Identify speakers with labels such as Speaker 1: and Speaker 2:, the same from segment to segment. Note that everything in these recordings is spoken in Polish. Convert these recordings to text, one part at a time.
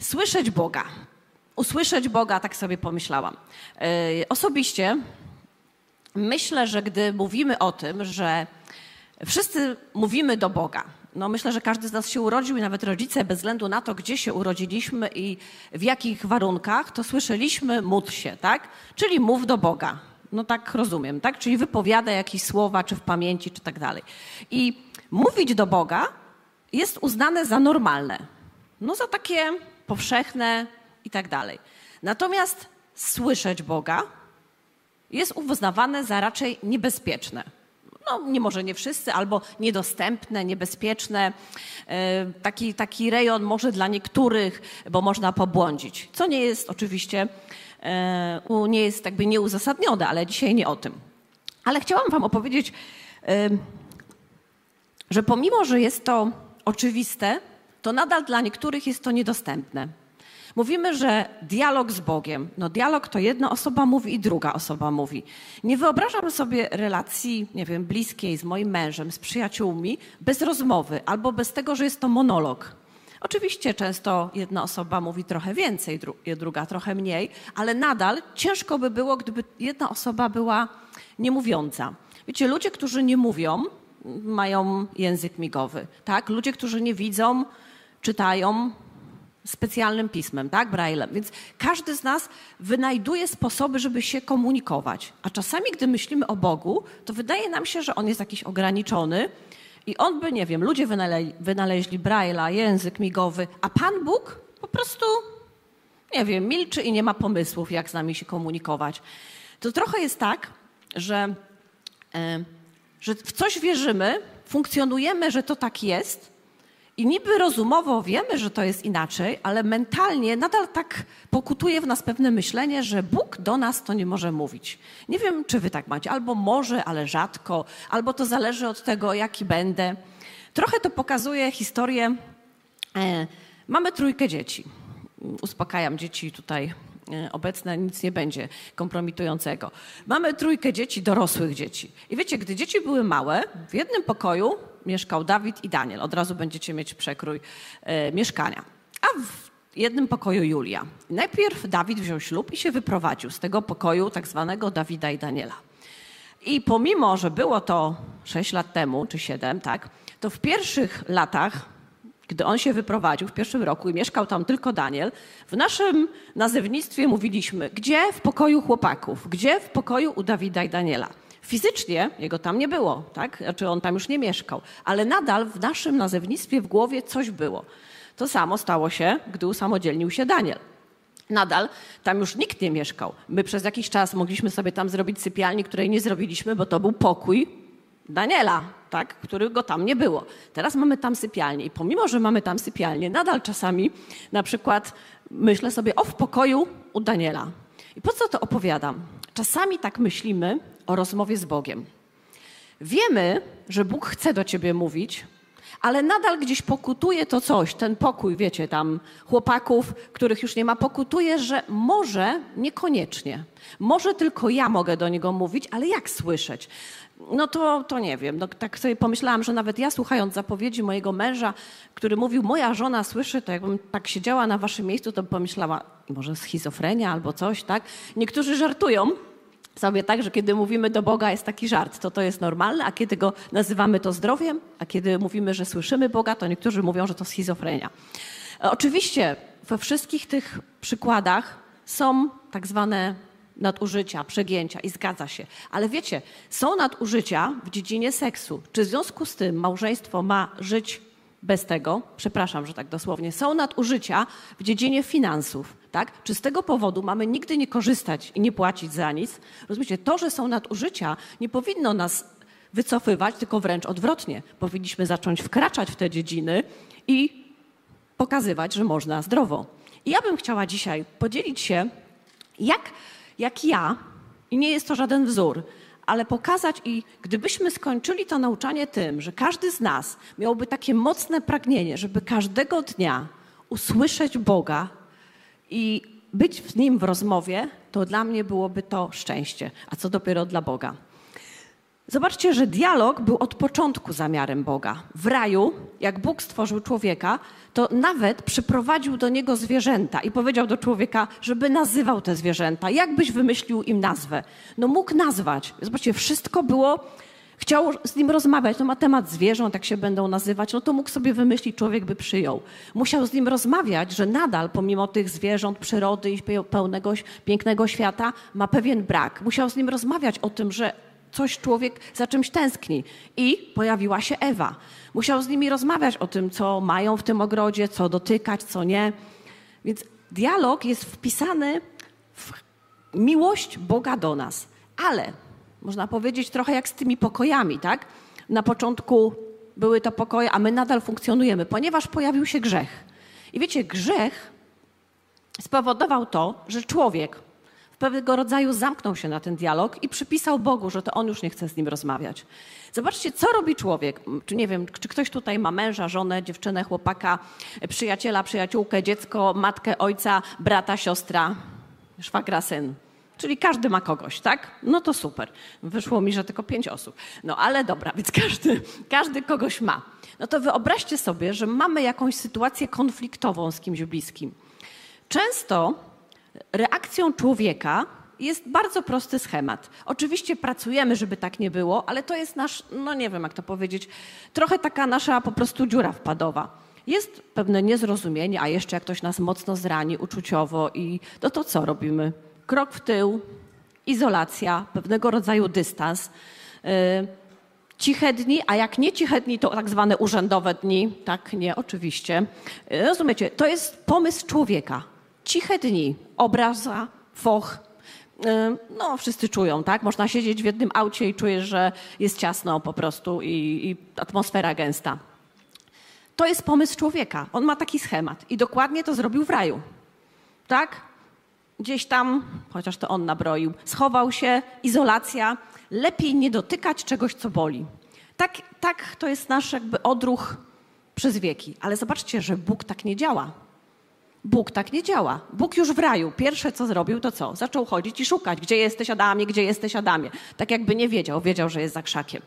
Speaker 1: Słyszeć Boga. Usłyszeć Boga, tak sobie pomyślałam. Yy, osobiście myślę, że gdy mówimy o tym, że wszyscy mówimy do Boga, no myślę, że każdy z nas się urodził i nawet rodzice, bez względu na to, gdzie się urodziliśmy i w jakich warunkach, to słyszeliśmy módl się, tak? Czyli mów do Boga. No tak rozumiem, tak? Czyli wypowiada jakieś słowa, czy w pamięci, czy tak dalej. I mówić do Boga jest uznane za normalne. No za takie powszechne i tak dalej. Natomiast słyszeć Boga jest uznawane za raczej niebezpieczne no nie może nie wszyscy, albo niedostępne, niebezpieczne. E, taki, taki rejon może dla niektórych, bo można pobłądzić, co nie jest oczywiście, e, nie jest jakby nieuzasadnione, ale dzisiaj nie o tym. Ale chciałam wam opowiedzieć, e, że pomimo, że jest to oczywiste, to nadal dla niektórych jest to niedostępne. Mówimy, że dialog z Bogiem. No dialog to jedna osoba mówi i druga osoba mówi. Nie wyobrażam sobie relacji, nie wiem, bliskiej z moim mężem, z przyjaciółmi, bez rozmowy albo bez tego, że jest to monolog. Oczywiście często jedna osoba mówi trochę więcej, dru druga trochę mniej, ale nadal ciężko by było, gdyby jedna osoba była niemówiąca. Wiecie, ludzie, którzy nie mówią, mają język migowy, tak? Ludzie, którzy nie widzą, czytają, specjalnym pismem, tak, braillem. Więc każdy z nas wynajduje sposoby, żeby się komunikować. A czasami, gdy myślimy o Bogu, to wydaje nam się, że On jest jakiś ograniczony i On by, nie wiem, ludzie wynale wynaleźli brailla, język migowy, a Pan Bóg po prostu, nie wiem, milczy i nie ma pomysłów, jak z nami się komunikować. To trochę jest tak, że, e, że w coś wierzymy, funkcjonujemy, że to tak jest, i niby rozumowo wiemy, że to jest inaczej, ale mentalnie nadal tak pokutuje w nas pewne myślenie, że Bóg do nas to nie może mówić. Nie wiem, czy wy tak macie, albo może, ale rzadko, albo to zależy od tego, jaki będę. Trochę to pokazuje historię. E, mamy trójkę dzieci. Uspokajam dzieci tutaj e, obecne, nic nie będzie kompromitującego. Mamy trójkę dzieci, dorosłych dzieci. I wiecie, gdy dzieci były małe, w jednym pokoju mieszkał Dawid i Daniel. Od razu będziecie mieć przekrój e, mieszkania. A w jednym pokoju Julia. Najpierw Dawid wziął ślub i się wyprowadził z tego pokoju tak zwanego Dawida i Daniela. I pomimo, że było to 6 lat temu, czy 7, tak, to w pierwszych latach, gdy on się wyprowadził, w pierwszym roku i mieszkał tam tylko Daniel, w naszym nazewnictwie mówiliśmy, gdzie w pokoju chłopaków, gdzie w pokoju u Dawida i Daniela. Fizycznie jego tam nie było, tak? Znaczy on tam już nie mieszkał, ale nadal w naszym nazewnictwie w głowie coś było. To samo stało się, gdy usamodzielnił się Daniel. Nadal tam już nikt nie mieszkał. My przez jakiś czas mogliśmy sobie tam zrobić sypialnię, której nie zrobiliśmy, bo to był pokój Daniela, tak, którego tam nie było. Teraz mamy tam sypialnię i pomimo, że mamy tam sypialnię, nadal czasami na przykład myślę sobie o w pokoju u Daniela. I po co to opowiadam? Czasami tak myślimy o rozmowie z Bogiem. Wiemy, że Bóg chce do ciebie mówić, ale nadal gdzieś pokutuje to coś, ten pokój, wiecie, tam chłopaków, których już nie ma, pokutuje, że może niekoniecznie. Może tylko ja mogę do niego mówić, ale jak słyszeć? No to, to nie wiem. No, tak sobie pomyślałam, że nawet ja słuchając zapowiedzi mojego męża, który mówił, moja żona słyszy, to jakbym tak siedziała na waszym miejscu, to bym pomyślała, może schizofrenia albo coś, tak? Niektórzy żartują, sobie tak, że kiedy mówimy do Boga jest taki żart, to to jest normalne, a kiedy go nazywamy to zdrowiem, a kiedy mówimy, że słyszymy Boga, to niektórzy mówią, że to schizofrenia. Oczywiście we wszystkich tych przykładach są tak zwane nadużycia, przegięcia i zgadza się. Ale wiecie, są nadużycia w dziedzinie seksu. Czy w związku z tym małżeństwo ma żyć bez tego? Przepraszam, że tak dosłownie. Są nadużycia w dziedzinie finansów. Tak? Czy z tego powodu mamy nigdy nie korzystać i nie płacić za nic? Rozumiecie, to, że są nadużycia, nie powinno nas wycofywać, tylko wręcz odwrotnie. Powinniśmy zacząć wkraczać w te dziedziny i pokazywać, że można zdrowo. I ja bym chciała dzisiaj podzielić się, jak jak ja, i nie jest to żaden wzór, ale pokazać i gdybyśmy skończyli to nauczanie tym, że każdy z nas miałby takie mocne pragnienie, żeby każdego dnia usłyszeć Boga i być z Nim w rozmowie, to dla mnie byłoby to szczęście, a co dopiero dla Boga. Zobaczcie, że dialog był od początku zamiarem Boga. W raju, jak Bóg stworzył człowieka, to nawet przyprowadził do niego zwierzęta i powiedział do człowieka, żeby nazywał te zwierzęta. Jak byś wymyślił im nazwę? No mógł nazwać. Zobaczcie, wszystko było chciał z nim rozmawiać, no ma temat zwierząt, jak się będą nazywać, no to mógł sobie wymyślić, człowiek by przyjął. Musiał z nim rozmawiać, że nadal pomimo tych zwierząt, przyrody i pełnego, pięknego świata ma pewien brak. Musiał z nim rozmawiać o tym, że coś człowiek za czymś tęskni. I pojawiła się Ewa. Musiał z nimi rozmawiać o tym, co mają w tym ogrodzie, co dotykać, co nie. Więc dialog jest wpisany w miłość Boga do nas. Ale można powiedzieć trochę jak z tymi pokojami, tak? Na początku były to pokoje, a my nadal funkcjonujemy, ponieważ pojawił się grzech. I wiecie, grzech spowodował to, że człowiek pewnego rodzaju zamknął się na ten dialog i przypisał Bogu, że to on już nie chce z nim rozmawiać. Zobaczcie, co robi człowiek. Czy nie wiem, czy ktoś tutaj ma męża, żonę, dziewczynę, chłopaka, przyjaciela, przyjaciółkę, dziecko, matkę, ojca, brata, siostra, szwagra, syn. Czyli każdy ma kogoś, tak? No to super. Wyszło mi, że tylko pięć osób. No ale dobra, więc każdy, każdy kogoś ma. No to wyobraźcie sobie, że mamy jakąś sytuację konfliktową z kimś bliskim. Często reakcją człowieka jest bardzo prosty schemat. Oczywiście pracujemy, żeby tak nie było, ale to jest nasz, no nie wiem jak to powiedzieć, trochę taka nasza po prostu dziura wpadowa. Jest pewne niezrozumienie, a jeszcze jak ktoś nas mocno zrani uczuciowo i no to co robimy? krok w tył, izolacja, pewnego rodzaju dystans. Y, ciche dni, a jak nie ciche dni, to tak zwane urzędowe dni. Tak, nie, oczywiście. Y, rozumiecie, to jest pomysł człowieka. Ciche dni, obraza, foch. Y, no, wszyscy czują, tak? Można siedzieć w jednym aucie i czujesz, że jest ciasno po prostu i, i atmosfera gęsta. To jest pomysł człowieka. On ma taki schemat i dokładnie to zrobił w raju. Tak? gdzieś tam, chociaż to on nabroił, schował się, izolacja, lepiej nie dotykać czegoś, co boli. Tak, tak to jest nasz jakby odruch przez wieki. Ale zobaczcie, że Bóg tak nie działa. Bóg tak nie działa. Bóg już w raju. Pierwsze, co zrobił, to co? Zaczął chodzić i szukać, gdzie jesteś Adamie, gdzie jesteś Adamie. Tak jakby nie wiedział, wiedział, że jest za krzakiem.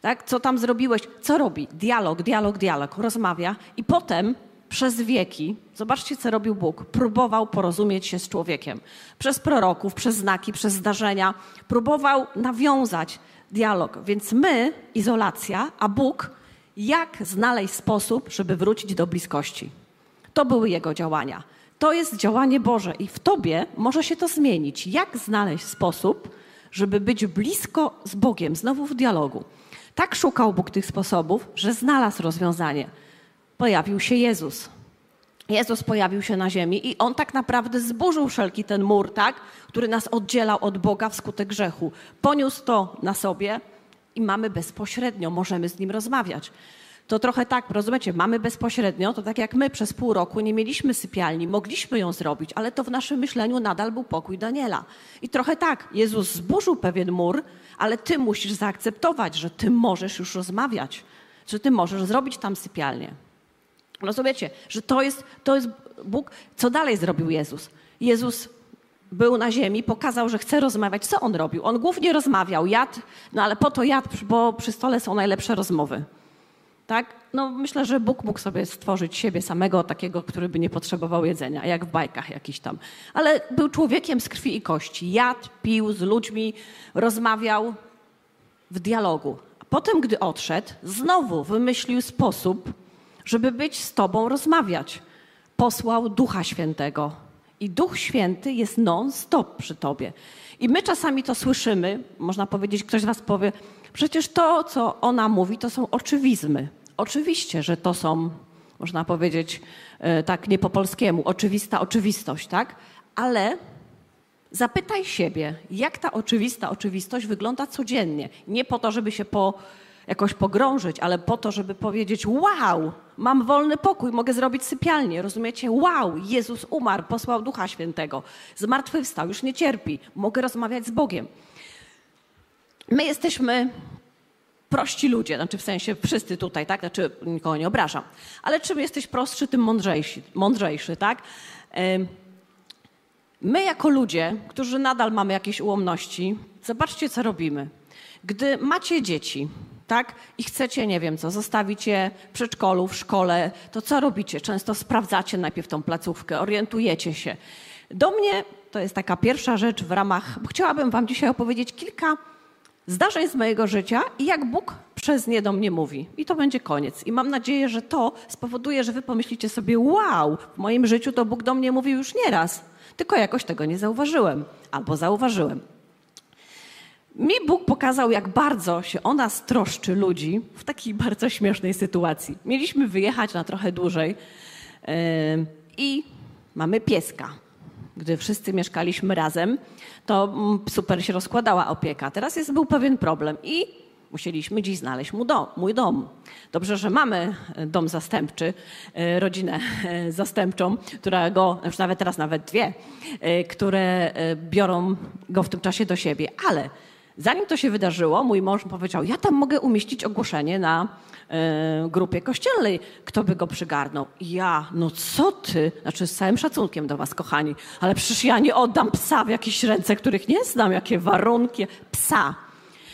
Speaker 1: Tak? Co tam zrobiłeś? Co robi? Dialog, dialog, dialog. Rozmawia i potem przez wieki, zobaczcie, co robił Bóg, próbował porozumieć się z człowiekiem. Przez proroków, przez znaki, przez zdarzenia, próbował nawiązać dialog. Więc my, izolacja, a Bóg, jak znaleźć sposób, żeby wrócić do bliskości. To były jego działania. To jest działanie Boże i w tobie może się to zmienić. Jak znaleźć sposób, żeby być blisko z Bogiem, znowu w dialogu. Tak szukał Bóg tych sposobów, że znalazł rozwiązanie pojawił się Jezus. Jezus pojawił się na ziemi i on tak naprawdę zburzył wszelki ten mur, tak, który nas oddzielał od Boga wskutek grzechu. Poniósł to na sobie i mamy bezpośrednio, możemy z nim rozmawiać. To trochę tak, rozumiecie, mamy bezpośrednio, to tak jak my przez pół roku nie mieliśmy sypialni, mogliśmy ją zrobić, ale to w naszym myśleniu nadal był pokój Daniela. I trochę tak, Jezus zburzył pewien mur, ale ty musisz zaakceptować, że ty możesz już rozmawiać, że ty możesz zrobić tam sypialnię. Rozumiecie, że to jest, to jest Bóg. Co dalej zrobił Jezus? Jezus był na ziemi, pokazał, że chce rozmawiać. Co on robił? On głównie rozmawiał, jadł, no ale po to jadł, bo przy stole są najlepsze rozmowy. Tak? No myślę, że Bóg mógł sobie stworzyć siebie samego, takiego, który by nie potrzebował jedzenia, jak w bajkach jakiś tam. Ale był człowiekiem z krwi i kości. Jadł, pił z ludźmi, rozmawiał w dialogu. A potem, gdy odszedł, znowu wymyślił sposób, żeby być z Tobą rozmawiać. Posłał Ducha Świętego. I Duch Święty jest non-stop przy Tobie. I my czasami to słyszymy, można powiedzieć, ktoś z Was powie, przecież to, co ona mówi, to są oczywizmy. Oczywiście, że to są, można powiedzieć, e, tak nie po polskiemu, oczywista oczywistość, tak? Ale zapytaj siebie, jak ta oczywista oczywistość wygląda codziennie. Nie po to, żeby się po jakoś pogrążyć, ale po to, żeby powiedzieć: Wow, mam wolny pokój, mogę zrobić sypialnię. Rozumiecie? Wow, Jezus umarł, posłał Ducha Świętego, zmartwychwstał, już nie cierpi, mogę rozmawiać z Bogiem. My jesteśmy prości ludzie, znaczy w sensie wszyscy tutaj, tak? Znaczy nikogo nie obrażam. Ale czym jesteś prostszy, tym mądrzejszy, mądrzejszy tak? My jako ludzie, którzy nadal mamy jakieś ułomności, zobaczcie co robimy. Gdy macie dzieci, tak, i chcecie, nie wiem co, zostawić je w przedszkolu, w szkole, to co robicie? Często sprawdzacie najpierw tą placówkę, orientujecie się. Do mnie to jest taka pierwsza rzecz w ramach, chciałabym Wam dzisiaj opowiedzieć kilka zdarzeń z mojego życia i jak Bóg przez nie do mnie mówi. I to będzie koniec. I mam nadzieję, że to spowoduje, że Wy pomyślicie sobie: Wow, w moim życiu to Bóg do mnie mówił już nieraz, tylko jakoś tego nie zauważyłem albo zauważyłem. Mi Bóg pokazał, jak bardzo się o nas troszczy ludzi w takiej bardzo śmiesznej sytuacji. Mieliśmy wyjechać na trochę dłużej yy, i mamy pieska. Gdy wszyscy mieszkaliśmy razem, to mm, super się rozkładała opieka. Teraz jest, był pewien problem i musieliśmy dziś znaleźć mu dom, mój dom. Dobrze, że mamy e, dom zastępczy, e, rodzinę e, zastępczą, która go, już nawet teraz nawet dwie, które biorą go w tym czasie do siebie. Ale zanim to się wydarzyło, mój mąż powiedział, ja tam mogę umieścić ogłoszenie na grupie kościelnej, kto by go przygarnął. I ja, no co ty? Znaczy z całym szacunkiem do was, kochani, ale przecież ja nie oddam psa w jakieś ręce, których nie znam, jakie warunki. Psa.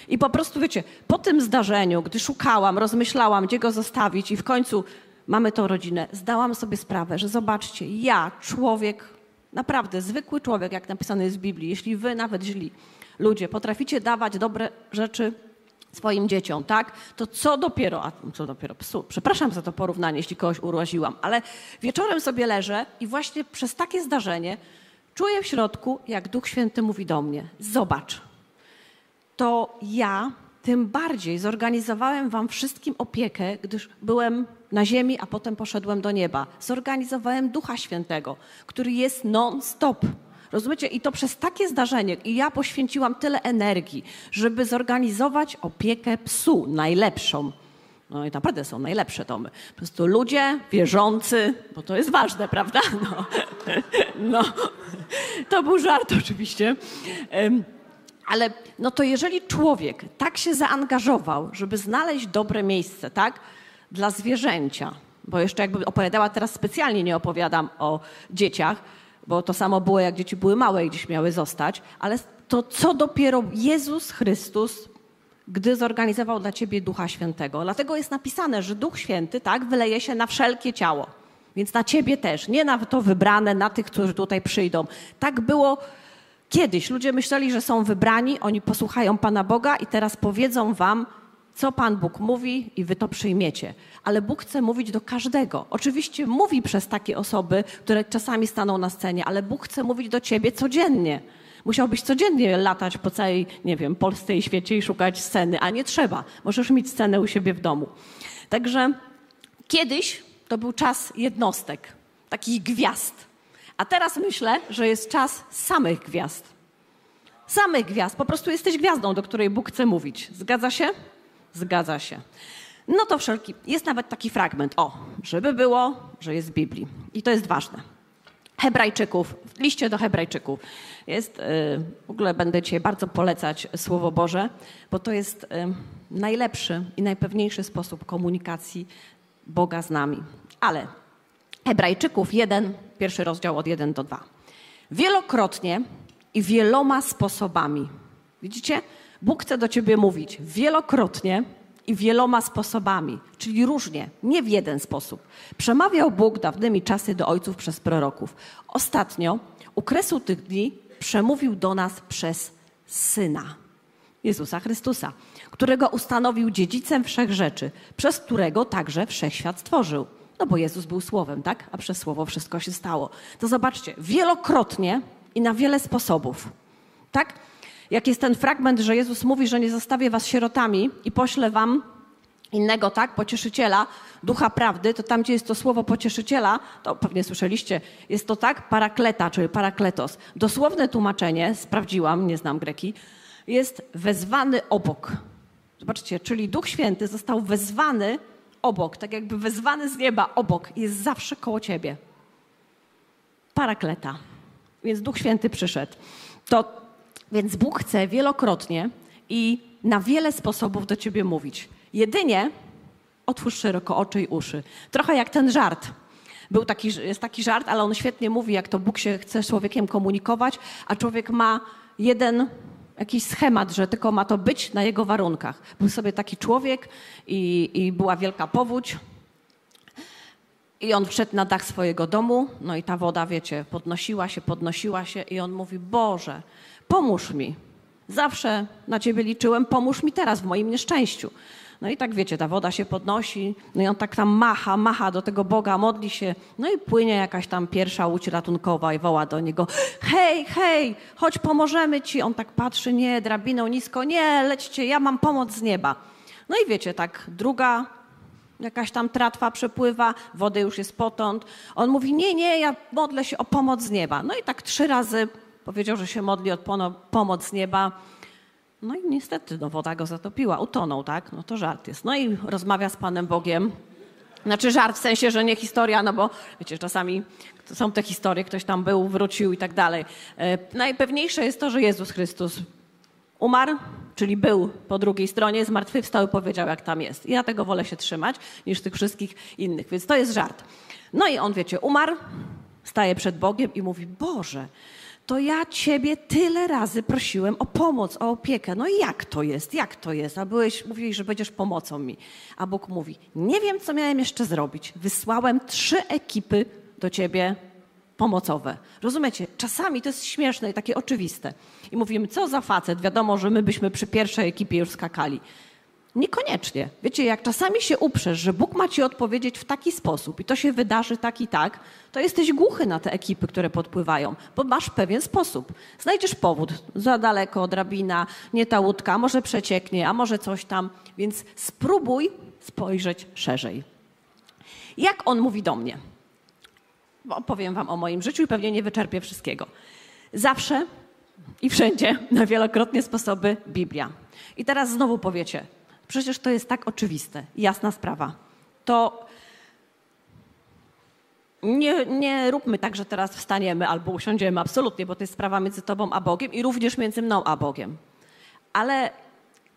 Speaker 1: I po prostu, wiecie, po tym zdarzeniu, gdy szukałam, rozmyślałam, gdzie go zostawić i w końcu mamy tą rodzinę, zdałam sobie sprawę, że zobaczcie, ja, człowiek, naprawdę zwykły człowiek, jak napisane jest w Biblii, jeśli wy nawet źli ludzie potraficie dawać dobre rzeczy swoim dzieciom, tak? To co dopiero, a co dopiero psu, przepraszam za to porównanie, jeśli kogoś uraziłam, ale wieczorem sobie leżę i właśnie przez takie zdarzenie czuję w środku, jak Duch Święty mówi do mnie, zobacz, to ja tym bardziej zorganizowałem wam wszystkim opiekę, gdyż byłem na ziemi, a potem poszedłem do nieba. Zorganizowałem Ducha Świętego, który jest non-stop. Rozumiecie? I to przez takie zdarzenie. I ja poświęciłam tyle energii, żeby zorganizować opiekę psu najlepszą. No i naprawdę są najlepsze domy. Po prostu ludzie wierzący, bo to jest ważne, prawda? No, no. to był żart oczywiście. Ale no to jeżeli człowiek tak się zaangażował, żeby znaleźć dobre miejsce, tak, dla zwierzęcia, bo jeszcze jakby opowiadała teraz specjalnie nie opowiadam o dzieciach, bo to samo było jak dzieci były małe i gdzieś miały zostać, ale to co dopiero Jezus Chrystus, gdy zorganizował dla ciebie Ducha Świętego. Dlatego jest napisane, że Duch Święty tak wyleje się na wszelkie ciało. Więc na ciebie też, nie na to wybrane, na tych, którzy tutaj przyjdą. Tak było Kiedyś ludzie myśleli, że są wybrani, oni posłuchają Pana Boga i teraz powiedzą wam, co Pan Bóg mówi i wy to przyjmiecie. Ale Bóg chce mówić do każdego. Oczywiście mówi przez takie osoby, które czasami staną na scenie, ale Bóg chce mówić do ciebie codziennie. Musiałbyś codziennie latać po całej, nie wiem, Polsce i świecie i szukać sceny, a nie trzeba. Możesz mieć scenę u siebie w domu. Także kiedyś to był czas jednostek, takich gwiazd. A teraz myślę, że jest czas samych gwiazd. Samych gwiazd. Po prostu jesteś gwiazdą, do której Bóg chce mówić. Zgadza się? Zgadza się. No to wszelki. Jest nawet taki fragment. O, żeby było, że jest w Biblii. I to jest ważne. Hebrajczyków, w liście do Hebrajczyków. Jest, y, w ogóle będę dzisiaj bardzo polecać Słowo Boże, bo to jest y, najlepszy i najpewniejszy sposób komunikacji Boga z nami. Ale Hebrajczyków 1, pierwszy rozdział od 1 do 2. Wielokrotnie i wieloma sposobami. Widzicie? Bóg chce do ciebie mówić wielokrotnie i wieloma sposobami, czyli różnie, nie w jeden sposób. Przemawiał Bóg dawnymi czasy do ojców przez proroków. Ostatnio, u kresu tych dni, przemówił do nas przez Syna, Jezusa Chrystusa, którego ustanowił dziedzicem wszech rzeczy, przez którego także wszechświat stworzył no bo Jezus był słowem, tak? A przez słowo wszystko się stało. To zobaczcie, wielokrotnie i na wiele sposobów. Tak? Jak jest ten fragment, że Jezus mówi, że nie zostawię was sierotami i poślę wam innego, tak, pocieszyciela, ducha prawdy, to tam, gdzie jest to słowo pocieszyciela, to pewnie słyszeliście, jest to tak, parakleta, czyli parakletos. Dosłowne tłumaczenie, sprawdziłam, nie znam greki, jest wezwany obok. Zobaczcie, czyli Duch Święty został wezwany obok, tak jakby wezwany z nieba obok, jest zawsze koło ciebie. Parakleta. Więc Duch Święty przyszedł. To, więc Bóg chce wielokrotnie i na wiele sposobów do ciebie mówić. Jedynie otwórz szeroko oczy i uszy. Trochę jak ten żart. Był taki, jest taki żart, ale on świetnie mówi, jak to Bóg się chce z człowiekiem komunikować, a człowiek ma jeden jakiś schemat, że tylko ma to być na jego warunkach. Był sobie taki człowiek i, i była wielka powódź. I on wszedł na dach swojego domu, no i ta woda, wiecie, podnosiła się, podnosiła się i on mówi, Boże, pomóż mi. Zawsze na Ciebie liczyłem, pomóż mi teraz w moim nieszczęściu. No i tak wiecie, ta woda się podnosi, no i on tak tam macha, macha do tego Boga, modli się, no i płynie jakaś tam pierwsza łódź ratunkowa i woła do niego, hej, hej, chodź pomożemy ci. On tak patrzy, nie, drabiną nisko, nie, lećcie, ja mam pomoc z nieba. No i wiecie, tak druga jakaś tam tratwa przepływa, wody już jest potąd. On mówi, nie, nie, ja modlę się o pomoc z nieba. No i tak trzy razy powiedział, że się modli o pomoc z nieba. No i niestety no, woda go zatopiła, utonął, tak? No to żart jest. No i rozmawia z Panem Bogiem. Znaczy żart w sensie, że nie historia, no bo wiecie, czasami są te historie, ktoś tam był, wrócił i tak dalej. E, najpewniejsze jest to, że Jezus Chrystus umarł, czyli był po drugiej stronie, zmartwychwstał i powiedział, jak tam jest. I ja tego wolę się trzymać niż tych wszystkich innych, więc to jest żart. No i on, wiecie, umarł, staje przed Bogiem i mówi, Boże, to ja ciebie tyle razy prosiłem o pomoc, o opiekę. No i jak to jest? Jak to jest? A byłeś, mówiłeś, że będziesz pomocą mi. A Bóg mówi, nie wiem, co miałem jeszcze zrobić. Wysłałem trzy ekipy do ciebie pomocowe. Rozumiecie? Czasami to jest śmieszne i takie oczywiste. I mówimy, co za facet? Wiadomo, że my byśmy przy pierwszej ekipie już skakali. Niekoniecznie. Wiecie, jak czasami się uprzesz, że Bóg ma ci odpowiedzieć w taki sposób i to się wydarzy tak i tak, to jesteś głuchy na te ekipy, które podpływają, bo masz pewien sposób. Znajdziesz powód, za daleko, drabina, nie ta łódka, może przecieknie, a może coś tam, więc spróbuj spojrzeć szerzej. Jak on mówi do mnie? Bo opowiem wam o moim życiu i pewnie nie wyczerpię wszystkiego. Zawsze i wszędzie, na wielokrotnie sposoby Biblia. I teraz znowu powiecie, Przecież to jest tak oczywiste, jasna sprawa. To nie, nie róbmy tak, że teraz wstaniemy albo usiądziemy, absolutnie, bo to jest sprawa między Tobą a Bogiem i również między mną a Bogiem. Ale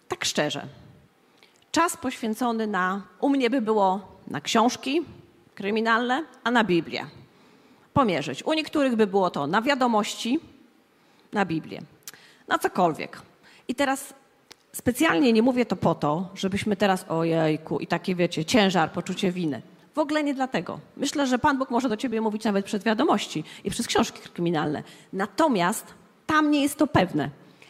Speaker 1: tak szczerze, czas poświęcony na, u mnie by było na książki kryminalne, a na Biblię. Pomierzyć. U niektórych by było to na wiadomości, na Biblię, na cokolwiek. I teraz Specjalnie nie mówię to po to, żebyśmy teraz ojejku i takie wiecie, ciężar, poczucie winy. W ogóle nie dlatego. Myślę, że Pan Bóg może do ciebie mówić nawet przez wiadomości i przez książki kryminalne. Natomiast tam nie jest to pewne.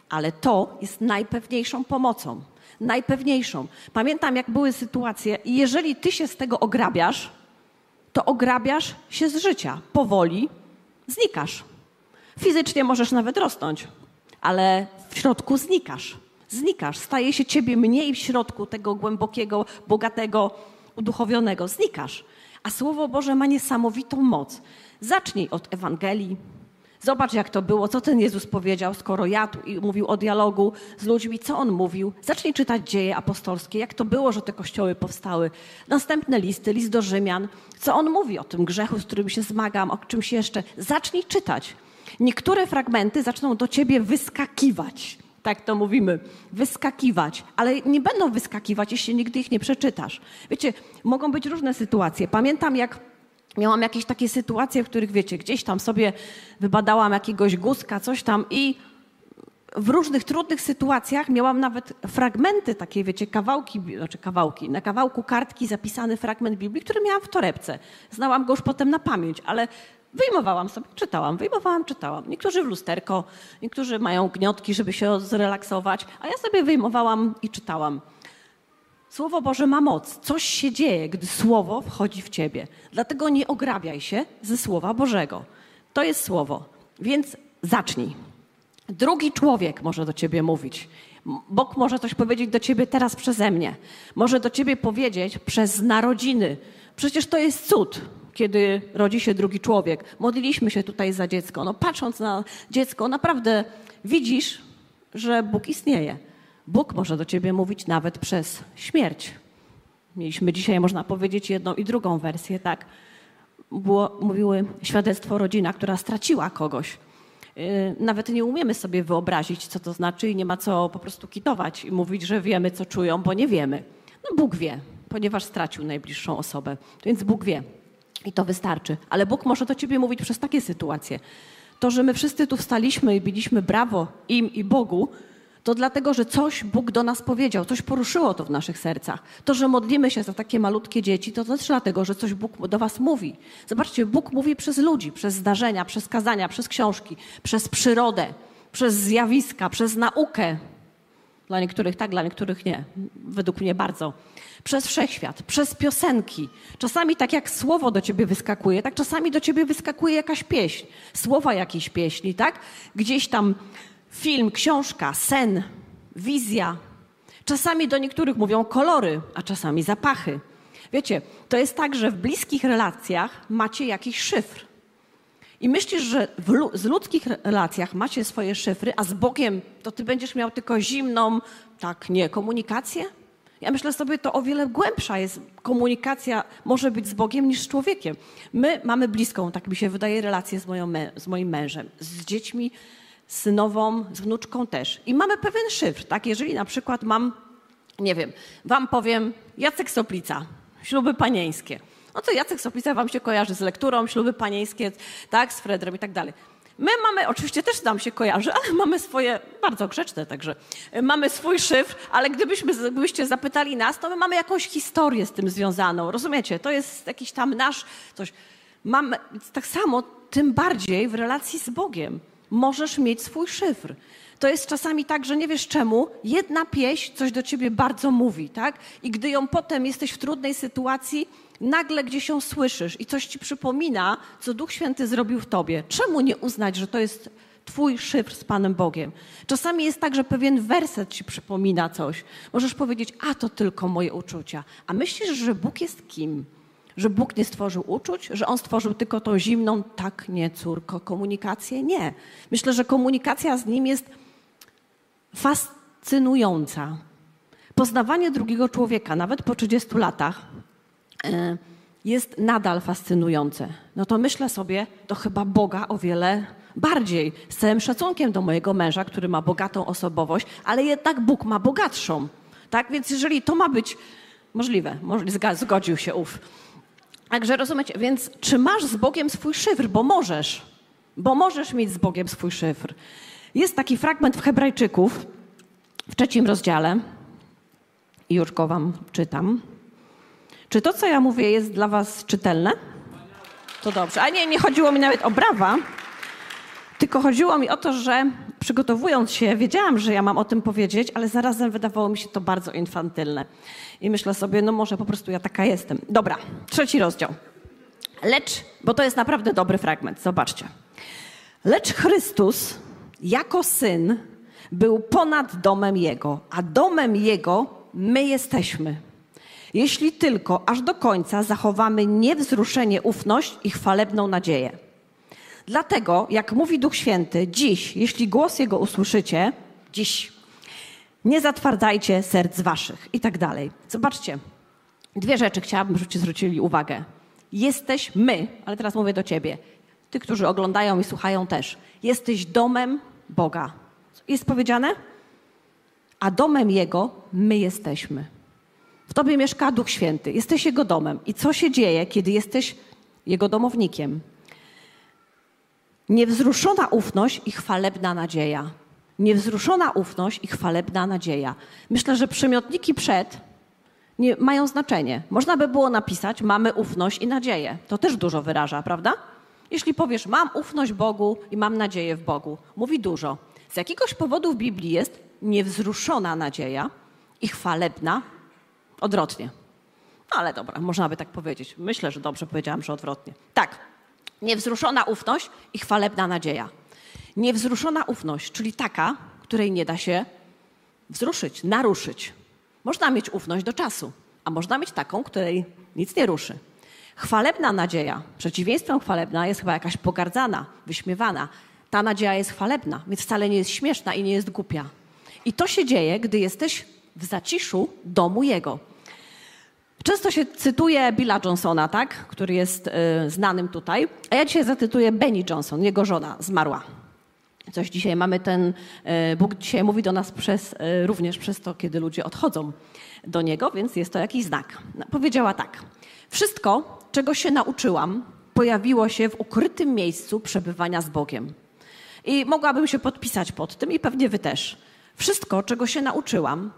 Speaker 1: Ale to jest najpewniejszą pomocą. Najpewniejszą. Pamiętam, jak były sytuacje, i jeżeli ty się z tego ograbiasz, to ograbiasz się z życia. Powoli znikasz. Fizycznie możesz nawet rosnąć, ale w środku znikasz znikasz. Staje się ciebie mniej w środku tego głębokiego, bogatego, uduchowionego. Znikasz. A Słowo Boże ma niesamowitą moc. Zacznij od Ewangelii. Zobacz, jak to było, co ten Jezus powiedział, skoro ja tu i mówił o dialogu z ludźmi, co on mówił. Zacznij czytać dzieje apostolskie, jak to było, że te kościoły powstały. Następne listy, list do Rzymian, co on mówi o tym grzechu, z którym się zmagam, o czymś jeszcze. Zacznij czytać. Niektóre fragmenty zaczną do ciebie wyskakiwać tak to mówimy, wyskakiwać, ale nie będą wyskakiwać, jeśli nigdy ich nie przeczytasz. Wiecie, mogą być różne sytuacje. Pamiętam, jak miałam jakieś takie sytuacje, w których, wiecie, gdzieś tam sobie wybadałam jakiegoś guska, coś tam i w różnych trudnych sytuacjach miałam nawet fragmenty takie, wiecie, kawałki, znaczy kawałki, na kawałku kartki zapisany fragment Biblii, który miałam w torebce. Znałam go już potem na pamięć, ale Wyjmowałam sobie, czytałam, wyjmowałam, czytałam. Niektórzy w lusterko, niektórzy mają gniotki, żeby się zrelaksować, a ja sobie wyjmowałam i czytałam. Słowo Boże ma moc. Coś się dzieje, gdy Słowo wchodzi w ciebie. Dlatego nie ograbiaj się ze Słowa Bożego. To jest Słowo. Więc zacznij. Drugi człowiek może do ciebie mówić. Bóg może coś powiedzieć do ciebie teraz przeze mnie. Może do ciebie powiedzieć przez narodziny. Przecież to jest cud kiedy rodzi się drugi człowiek. Modliliśmy się tutaj za dziecko. No, patrząc na dziecko, naprawdę widzisz, że Bóg istnieje. Bóg może do ciebie mówić nawet przez śmierć. Mieliśmy dzisiaj, można powiedzieć, jedną i drugą wersję, tak. Było, mówiły świadectwo rodzina, która straciła kogoś. Yy, nawet nie umiemy sobie wyobrazić, co to znaczy, i nie ma co po prostu kitować i mówić, że wiemy, co czują, bo nie wiemy. No Bóg wie, ponieważ stracił najbliższą osobę. Więc Bóg wie. I to wystarczy. Ale Bóg może do ciebie mówić przez takie sytuacje. To, że my wszyscy tu wstaliśmy i biliśmy brawo im i Bogu, to dlatego, że coś Bóg do nas powiedział, coś poruszyło to w naszych sercach. To, że modlimy się za takie malutkie dzieci, to też dlatego, że coś Bóg do was mówi. Zobaczcie, Bóg mówi przez ludzi, przez zdarzenia, przez kazania, przez książki, przez przyrodę, przez zjawiska, przez naukę. Dla niektórych tak, dla niektórych nie. Według mnie bardzo. Przez wszechświat, przez piosenki. Czasami tak jak słowo do ciebie wyskakuje, tak czasami do ciebie wyskakuje jakaś pieśń, słowa jakiejś pieśni, tak? Gdzieś tam film, książka, sen, wizja. Czasami do niektórych mówią kolory, a czasami zapachy. Wiecie, to jest tak, że w bliskich relacjach macie jakiś szyfr. I myślisz, że w, z ludzkich relacjach macie swoje szyfry, a z Bogiem to ty będziesz miał tylko zimną, tak, nie, komunikację? Ja myślę sobie, to o wiele głębsza jest komunikacja, może być z Bogiem niż z człowiekiem. My mamy bliską, tak mi się wydaje, relację z, moją, z moim mężem, z dziećmi, synową, z wnuczką też. I mamy pewien szyfr, tak? Jeżeli na przykład mam, nie wiem, wam powiem Jacek Soplica, śluby panieńskie. No to Jacek Soplica wam się kojarzy z lekturą, śluby panieńskie, tak, z Fredrem i tak dalej. My mamy, oczywiście też nam się kojarzy, ale mamy swoje, bardzo grzeczne także, mamy swój szyfr, ale gdybyśmy, gdybyście zapytali nas, to my mamy jakąś historię z tym związaną, rozumiecie? To jest jakiś tam nasz coś. Mamy, tak samo, tym bardziej w relacji z Bogiem możesz mieć swój szyfr. To jest czasami tak, że nie wiesz czemu, jedna pieśń coś do ciebie bardzo mówi, tak? I gdy ją potem jesteś w trudnej sytuacji, nagle gdzieś ją słyszysz i coś ci przypomina, co Duch Święty zrobił w tobie. Czemu nie uznać, że to jest twój szyfr z Panem Bogiem? Czasami jest tak, że pewien werset ci przypomina coś. Możesz powiedzieć, a to tylko moje uczucia. A myślisz, że Bóg jest kim? Że Bóg nie stworzył uczuć, że On stworzył tylko tą zimną, tak, nie, córko, komunikację? Nie. Myślę, że komunikacja z Nim jest fascynująca. Poznawanie drugiego człowieka, nawet po 30 latach, e, jest nadal fascynujące. No to myślę sobie, to chyba Boga o wiele bardziej. Z całym szacunkiem do mojego męża, który ma bogatą osobowość, ale jednak Bóg ma bogatszą. Tak więc jeżeli to ma być możliwe, zgodził się ów Także rozumiecie, więc czy masz z Bogiem swój szyfr? Bo możesz, bo możesz mieć z Bogiem swój szyfr. Jest taki fragment w Hebrajczyków w trzecim rozdziale. Już go wam czytam. Czy to, co ja mówię, jest dla was czytelne? To dobrze. A nie, nie chodziło mi nawet o brawa, tylko chodziło mi o to, że przygotowując się, wiedziałam, że ja mam o tym powiedzieć, ale zarazem wydawało mi się to bardzo infantylne. I myślę sobie, no może po prostu ja taka jestem. Dobra, trzeci rozdział. Lecz, bo to jest naprawdę dobry fragment, zobaczcie. Lecz Chrystus jako syn był ponad domem Jego, a domem Jego my jesteśmy. Jeśli tylko aż do końca zachowamy niewzruszenie ufność i chwalebną nadzieję. Dlatego, jak mówi Duch Święty, dziś, jeśli głos Jego usłyszycie, dziś, nie zatwardzajcie serc waszych i tak dalej. Zobaczcie, dwie rzeczy chciałabym, żebyście zwrócili uwagę. Jesteś my, ale teraz mówię do ciebie, ty, którzy oglądają i słuchają też. Jesteś domem Boga. Jest powiedziane? A domem Jego my jesteśmy. W tobie mieszka Duch Święty. Jesteś Jego domem. I co się dzieje, kiedy jesteś Jego domownikiem? Niewzruszona ufność i chwalebna nadzieja. Niewzruszona ufność i chwalebna nadzieja. Myślę, że przymiotniki przed nie, mają znaczenie. Można by było napisać mamy ufność i nadzieję. To też dużo wyraża, prawda? Jeśli powiesz mam ufność Bogu i mam nadzieję w Bogu, mówi dużo. Z jakiegoś powodu w Biblii jest niewzruszona nadzieja i chwalebna odwrotnie. No ale dobra, można by tak powiedzieć. Myślę, że dobrze powiedziałam, że odwrotnie. Tak, Niewzruszona ufność i chwalebna nadzieja. Niewzruszona ufność, czyli taka, której nie da się wzruszyć, naruszyć. Można mieć ufność do czasu, a można mieć taką, której nic nie ruszy. Chwalebna nadzieja, przeciwieństwem chwalebna jest chyba jakaś pogardzana, wyśmiewana. Ta nadzieja jest chwalebna, więc wcale nie jest śmieszna i nie jest głupia. I to się dzieje, gdy jesteś w zaciszu domu Jego. Często się cytuje Billa Johnsona, tak? który jest y, znanym tutaj, a ja dzisiaj zatytuję Benny Johnson, jego żona zmarła. Coś dzisiaj mamy ten, y, Bóg dzisiaj mówi do nas przez, y, również przez to, kiedy ludzie odchodzą do Niego, więc jest to jakiś znak. No, powiedziała tak. Wszystko, czego się nauczyłam, pojawiło się w ukrytym miejscu przebywania z Bogiem. I mogłabym się podpisać pod tym i pewnie wy też. Wszystko, czego się nauczyłam,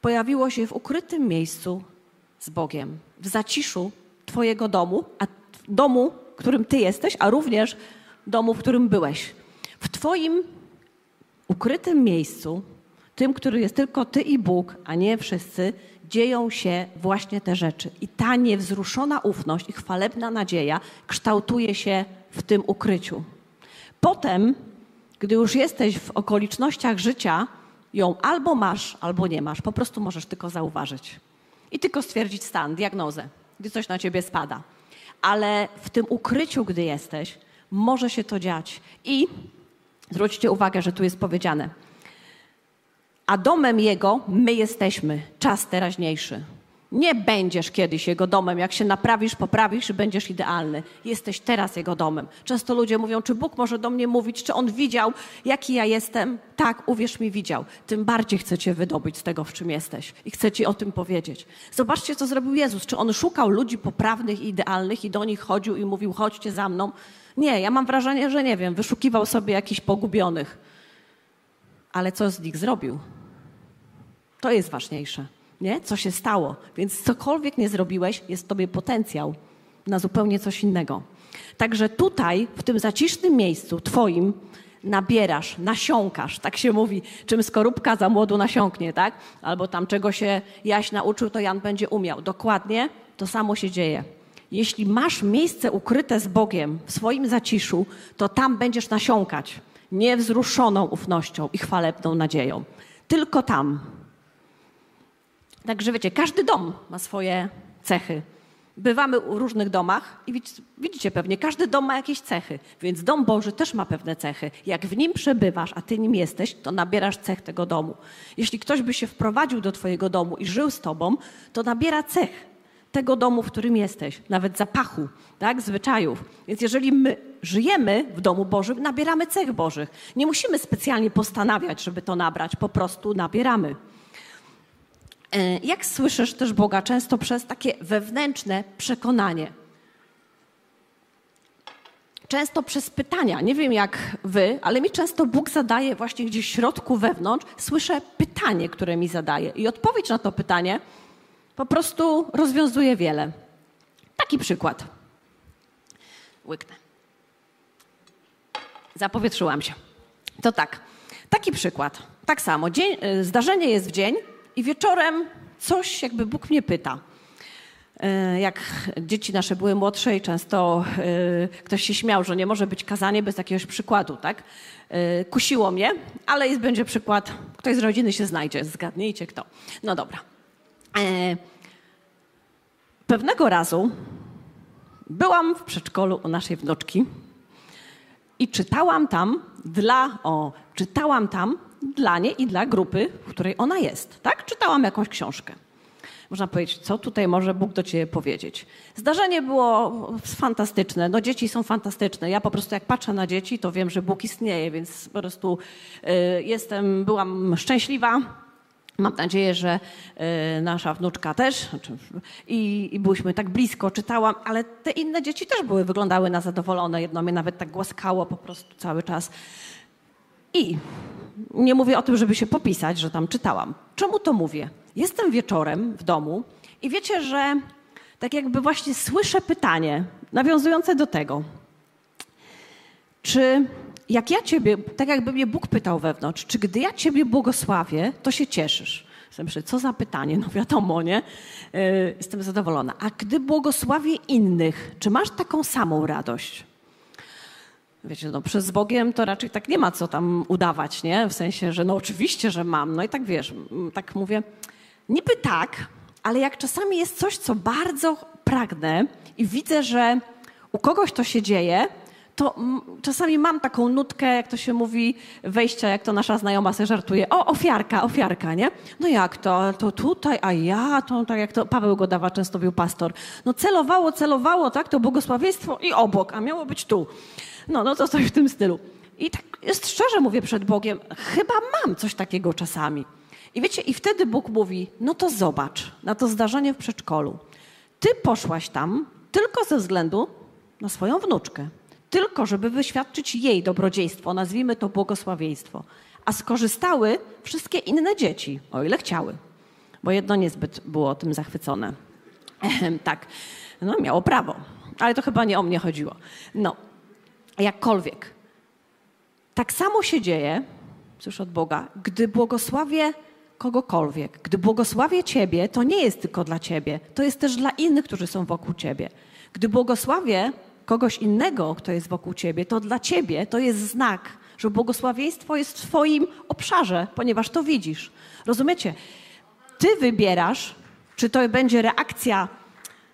Speaker 1: pojawiło się w ukrytym miejscu z Bogiem, w zaciszu Twojego domu, a domu, którym Ty jesteś, a również domu, w którym byłeś. W Twoim ukrytym miejscu, tym, który jest tylko Ty i Bóg, a nie wszyscy, dzieją się właśnie te rzeczy. I ta niewzruszona ufność i chwalebna nadzieja kształtuje się w tym ukryciu. Potem, gdy już jesteś w okolicznościach życia, ją albo masz, albo nie masz. Po prostu możesz tylko zauważyć. I tylko stwierdzić stan, diagnozę, gdy coś na ciebie spada. Ale w tym ukryciu, gdy jesteś, może się to dziać. I zwróćcie uwagę, że tu jest powiedziane, a domem Jego my jesteśmy, czas teraźniejszy. Nie będziesz kiedyś Jego domem. Jak się naprawisz, poprawisz będziesz idealny. Jesteś teraz Jego domem. Często ludzie mówią, czy Bóg może do mnie mówić, czy On widział, jaki ja jestem. Tak, uwierz mi, widział. Tym bardziej chce Cię wydobyć z tego, w czym jesteś. I chce Ci o tym powiedzieć. Zobaczcie, co zrobił Jezus. Czy On szukał ludzi poprawnych i idealnych i do nich chodził i mówił, chodźcie za mną. Nie, ja mam wrażenie, że nie wiem, wyszukiwał sobie jakichś pogubionych. Ale co z nich zrobił? To jest ważniejsze. Nie? Co się stało? Więc cokolwiek nie zrobiłeś, jest w tobie potencjał na zupełnie coś innego. Także tutaj, w tym zacisznym miejscu twoim, nabierasz, nasiąkasz, tak się mówi, czym skorupka za młodu nasiąknie, tak? Albo tam czego się Jaś nauczył, to Jan będzie umiał. Dokładnie to samo się dzieje. Jeśli masz miejsce ukryte z Bogiem w swoim zaciszu, to tam będziesz nasiąkać niewzruszoną ufnością i chwalebną nadzieją. Tylko tam. Także wiecie, każdy dom ma swoje cechy. Bywamy w różnych domach i widzicie pewnie, każdy dom ma jakieś cechy, więc dom Boży też ma pewne cechy. Jak w nim przebywasz, a ty nim jesteś, to nabierasz cech tego domu. Jeśli ktoś by się wprowadził do twojego domu i żył z tobą, to nabiera cech tego domu, w którym jesteś, nawet zapachu, tak, zwyczajów. Więc jeżeli my żyjemy w domu Bożym, nabieramy cech Bożych. Nie musimy specjalnie postanawiać, żeby to nabrać, po prostu nabieramy. E, jak słyszysz też Boga często przez takie wewnętrzne przekonanie. Często przez pytania. Nie wiem jak wy, ale mi często Bóg zadaje właśnie gdzieś w środku wewnątrz. Słyszę pytanie, które mi zadaje. I odpowiedź na to pytanie po prostu rozwiązuje wiele. Taki przykład. Łyknę. Zapowietrzyłam się. To tak. Taki przykład. Tak samo. Dzień, e, zdarzenie jest w dzień, i wieczorem coś jakby Bóg mnie pyta. E, jak dzieci nasze były młodsze i często e, ktoś się śmiał, że nie może być kazanie bez jakiegoś przykładu, tak? E, kusiło mnie, ale jest, będzie przykład, ktoś z rodziny się znajdzie, zgadnijcie kto. No dobra. Pewnego razu byłam w przedszkolu u naszej wnuczki i czytałam tam dla, o, czytałam tam dla niej i dla grupy, w której ona jest. Tak? Czytałam jakąś książkę. Można powiedzieć, co tutaj może Bóg do ciebie powiedzieć. Zdarzenie było fantastyczne. No dzieci są fantastyczne. Ja po prostu jak patrzę na dzieci, to wiem, że Bóg istnieje, więc po prostu y, jestem, byłam szczęśliwa. Mam nadzieję, że y, nasza wnuczka też. Znaczy, I, I byłyśmy tak blisko, czytałam, ale te inne dzieci też były, wyglądały na zadowolone. Jedno mnie nawet tak głaskało po prostu cały czas. I nie mówię o tym, żeby się popisać, że tam czytałam. Czemu to mówię? Jestem wieczorem w domu i wiecie, że tak jakby właśnie słyszę pytanie nawiązujące do tego, czy jak ja Ciebie, tak jakby mnie Bóg pytał wewnątrz, czy gdy ja Ciebie błogosławię, to się cieszysz? Myślę, co za pytanie, no wiadomo, nie? Yy, jestem zadowolona. A gdy błogosławię innych, czy masz taką samą radość? Wiecie, no przez Bogiem to raczej tak nie ma co tam udawać, nie? W sensie, że no oczywiście, że mam. No i tak wiesz, tak mówię, niby tak, ale jak czasami jest coś, co bardzo pragnę i widzę, że u kogoś to się dzieje, to czasami mam taką nutkę, jak to się mówi, wejścia, jak to nasza znajoma sobie żartuje. O, ofiarka, ofiarka, nie? No jak to? To tutaj, a ja, to tak jak to Paweł Godawa często mówił pastor. No celowało, celowało, tak? To błogosławieństwo i obok, a miało być tu. No, no to coś w tym stylu. I tak jest szczerze mówię przed Bogiem, chyba mam coś takiego czasami. I wiecie, i wtedy Bóg mówi, no to zobacz na to zdarzenie w przedszkolu. Ty poszłaś tam tylko ze względu na swoją wnuczkę. Tylko, żeby wyświadczyć jej dobrodziejstwo, nazwijmy to błogosławieństwo. a skorzystały wszystkie inne dzieci, o ile chciały. Bo jedno niezbyt było tym zachwycone. tak, no miało prawo, ale to chyba nie o mnie chodziło. No, jakkolwiek. Tak samo się dzieje, cóż od Boga, gdy błogosławię kogokolwiek, gdy błogosławię Ciebie, to nie jest tylko dla Ciebie, to jest też dla innych, którzy są wokół Ciebie. Gdy błogosławię kogoś innego, kto jest wokół Ciebie, to dla Ciebie to jest znak, że błogosławieństwo jest w Twoim obszarze, ponieważ to widzisz. Rozumiecie? Ty wybierasz, czy to będzie reakcja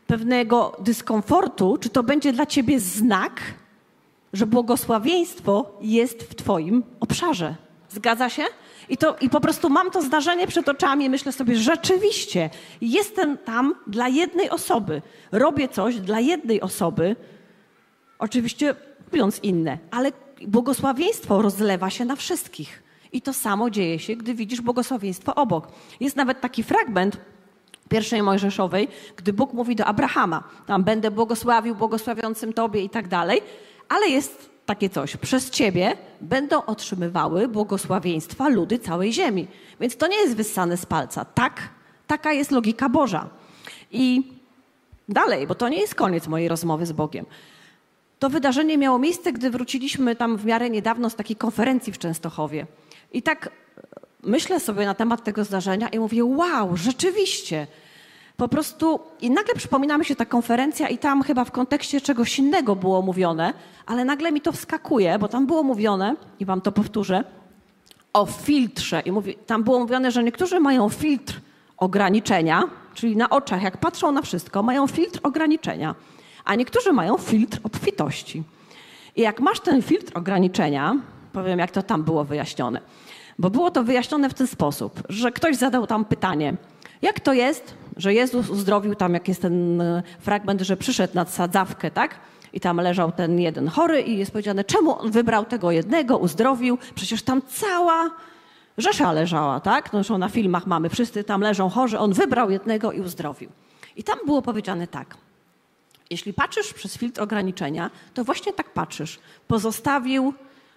Speaker 1: pewnego dyskomfortu, czy to będzie dla Ciebie znak, że błogosławieństwo jest w Twoim obszarze. Zgadza się? I, to, I po prostu mam to zdarzenie przed oczami i myślę sobie, rzeczywiście jestem tam dla jednej osoby. Robię coś dla jednej osoby, oczywiście robiąc inne, ale błogosławieństwo rozlewa się na wszystkich. I to samo dzieje się, gdy widzisz błogosławieństwo obok. Jest nawet taki fragment pierwszej Mojżeszowej, gdy Bóg mówi do Abrahama, tam będę błogosławił błogosławiącym Tobie i tak dalej, ale jest takie coś. Przez ciebie będą otrzymywały błogosławieństwa ludy całej ziemi. Więc to nie jest wyssane z palca. Tak, taka jest logika Boża. I dalej, bo to nie jest koniec mojej rozmowy z Bogiem. To wydarzenie miało miejsce, gdy wróciliśmy tam w miarę niedawno z takiej konferencji w Częstochowie. I tak myślę sobie na temat tego zdarzenia i mówię: Wow, rzeczywiście po prostu i nagle przypomina mi się ta konferencja i tam chyba w kontekście czegoś innego było mówione, ale nagle mi to wskakuje, bo tam było mówione, i wam to powtórzę, o filtrze. I mówi, tam było mówione, że niektórzy mają filtr ograniczenia, czyli na oczach, jak patrzą na wszystko, mają filtr ograniczenia, a niektórzy mają filtr obfitości. I jak masz ten filtr ograniczenia, powiem, jak to tam było wyjaśnione, bo było to wyjaśnione w ten sposób, że ktoś zadał tam pytanie, jak to jest, że Jezus uzdrowił tam, jak jest ten e, fragment, że przyszedł nad sadzawkę, tak? I tam leżał ten jeden chory i jest powiedziane, czemu on wybrał tego jednego, uzdrowił? Przecież tam cała rzesza leżała, tak? No, zresztą na filmach mamy, wszyscy tam leżą chorzy, on wybrał jednego i uzdrowił. I tam było powiedziane tak. Jeśli patrzysz przez filtr ograniczenia, to właśnie tak patrzysz. Pozostawił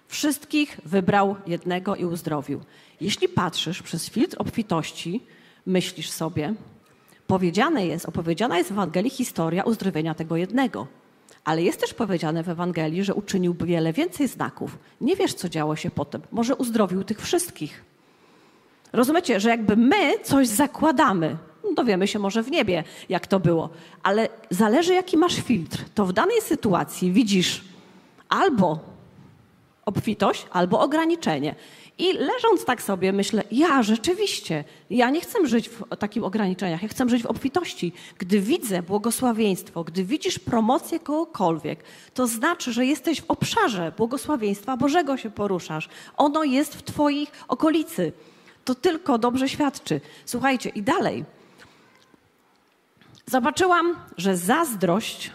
Speaker 1: wszystkich, wybrał jednego i uzdrowił. Jeśli patrzysz przez filtr obfitości, myślisz sobie, powiedziane jest, opowiedziana jest w Ewangelii historia uzdrowienia tego jednego. Ale jest też powiedziane w Ewangelii, że uczynił wiele więcej znaków. Nie wiesz, co działo się potem. Może uzdrowił tych wszystkich. Rozumiecie, że jakby my coś zakładamy, no dowiemy się może w niebie, jak to było, ale zależy, jaki masz filtr. To w danej sytuacji widzisz albo obfitość, albo ograniczenie. I leżąc tak sobie myślę, ja rzeczywiście, ja nie chcę żyć w takich ograniczeniach, ja chcę żyć w obfitości. Gdy widzę błogosławieństwo, gdy widzisz promocję kogokolwiek, to znaczy, że jesteś w obszarze błogosławieństwa Bożego się poruszasz. Ono jest w twoich okolicy. To tylko dobrze świadczy. Słuchajcie, i dalej. Zobaczyłam, że zazdrość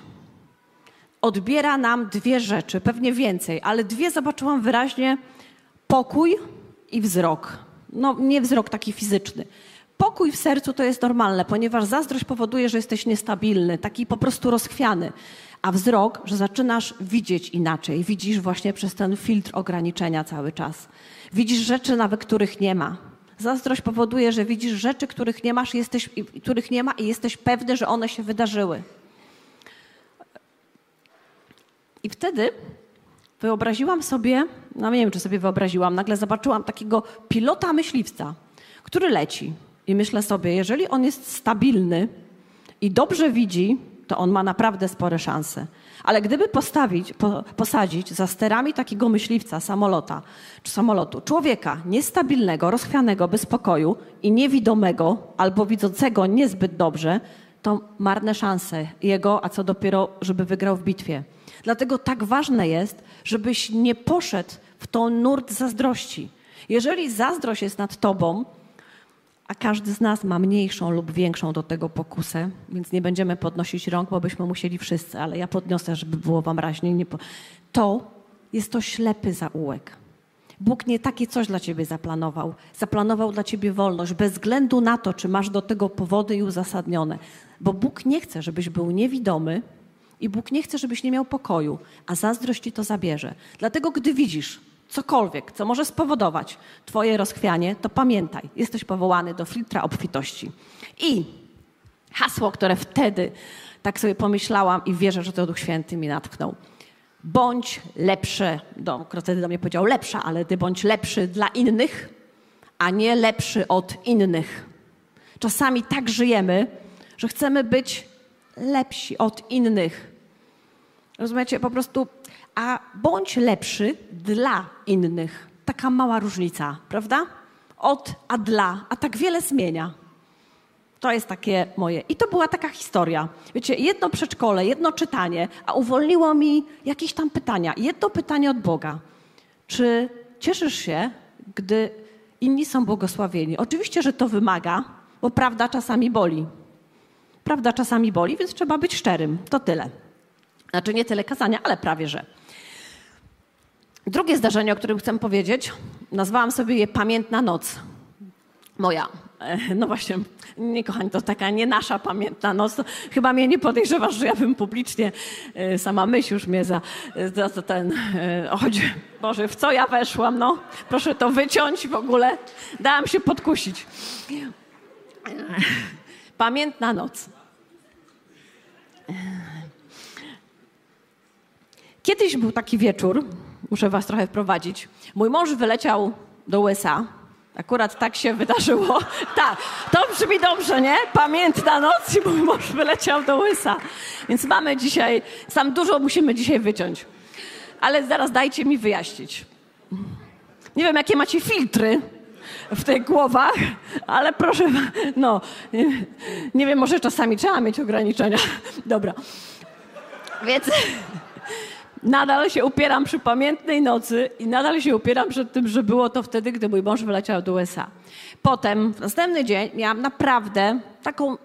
Speaker 1: odbiera nam dwie rzeczy, pewnie więcej, ale dwie zobaczyłam wyraźnie Pokój i wzrok. No nie wzrok taki fizyczny. Pokój w sercu to jest normalne, ponieważ zazdrość powoduje, że jesteś niestabilny, taki po prostu rozchwiany. A wzrok, że zaczynasz widzieć inaczej. Widzisz właśnie przez ten filtr ograniczenia cały czas. Widzisz rzeczy, nawet których nie ma. Zazdrość powoduje, że widzisz rzeczy, których nie masz, jesteś, których nie ma i jesteś pewny, że one się wydarzyły. I wtedy wyobraziłam sobie, no nie wiem, czy sobie wyobraziłam, nagle zobaczyłam takiego pilota myśliwca, który leci. I myślę sobie, jeżeli on jest stabilny i dobrze widzi, to on ma naprawdę spore szanse. Ale gdyby postawić, po, posadzić za sterami takiego myśliwca, samolota czy samolotu, człowieka niestabilnego, rozchwianego, bez spokoju i niewidomego albo widzącego niezbyt dobrze, to marne szanse jego, a co dopiero, żeby wygrał w bitwie. Dlatego tak ważne jest, żebyś nie poszedł w tą nurt zazdrości. Jeżeli zazdrość jest nad tobą, a każdy z nas ma mniejszą lub większą do tego pokusę, więc nie będziemy podnosić rąk, bo byśmy musieli wszyscy, ale ja podniosę, żeby było wam raźniej. To jest to ślepy zaułek. Bóg nie takie coś dla ciebie zaplanował. Zaplanował dla ciebie wolność, bez względu na to, czy masz do tego powody i uzasadnione. Bo Bóg nie chce, żebyś był niewidomy, i Bóg nie chce, żebyś nie miał pokoju, a zazdrość ci to zabierze. Dlatego, gdy widzisz cokolwiek, co może spowodować Twoje rozchwianie, to pamiętaj, jesteś powołany do filtra obfitości. I hasło, które wtedy tak sobie pomyślałam i wierzę, że to Duch Święty mi natknął. Bądź lepszy, do, wtedy do mnie powiedział lepsza, ale ty bądź lepszy dla innych, a nie lepszy od innych. Czasami tak żyjemy, że chcemy być lepsi od innych. Rozumiecie? Po prostu, a bądź lepszy dla innych. Taka mała różnica, prawda? Od a dla, a tak wiele zmienia. To jest takie moje. I to była taka historia. Wiecie, jedno przedszkole, jedno czytanie, a uwolniło mi jakieś tam pytania. Jedno pytanie od Boga. Czy cieszysz się, gdy inni są błogosławieni? Oczywiście, że to wymaga, bo prawda czasami boli. Prawda czasami boli, więc trzeba być szczerym. To tyle. Znaczy nie tyle kazania, ale prawie że. Drugie zdarzenie, o którym chcę powiedzieć, nazwałam sobie je Pamiętna Noc. Moja. E, no właśnie, nie kochani, to taka nie nasza pamiętna noc. To chyba mnie nie podejrzewasz, że ja bym publicznie, e, sama myśl już mnie za, za, za ten, e, chodź, Boże, w co ja weszłam, no. Proszę to wyciąć w ogóle. Dałam się podkusić. Pamiętna noc. Kiedyś był taki wieczór, muszę was trochę wprowadzić. Mój mąż wyleciał do USA. Akurat tak się wydarzyło. tak, to brzmi dobrze, nie? Pamiętna noc i mój mąż wyleciał do USA. Więc mamy dzisiaj, sam dużo musimy dzisiaj wyciąć. Ale zaraz dajcie mi wyjaśnić. Nie wiem, jakie macie filtry w tych głowach, ale proszę, no, nie, nie wiem, może czasami trzeba mieć ograniczenia. Dobra. Więc nadal się upieram przy pamiętnej nocy i nadal się upieram przed tym, że było to wtedy, gdy mój mąż wyleciał do USA. Potem, w następny dzień, miałam naprawdę taką,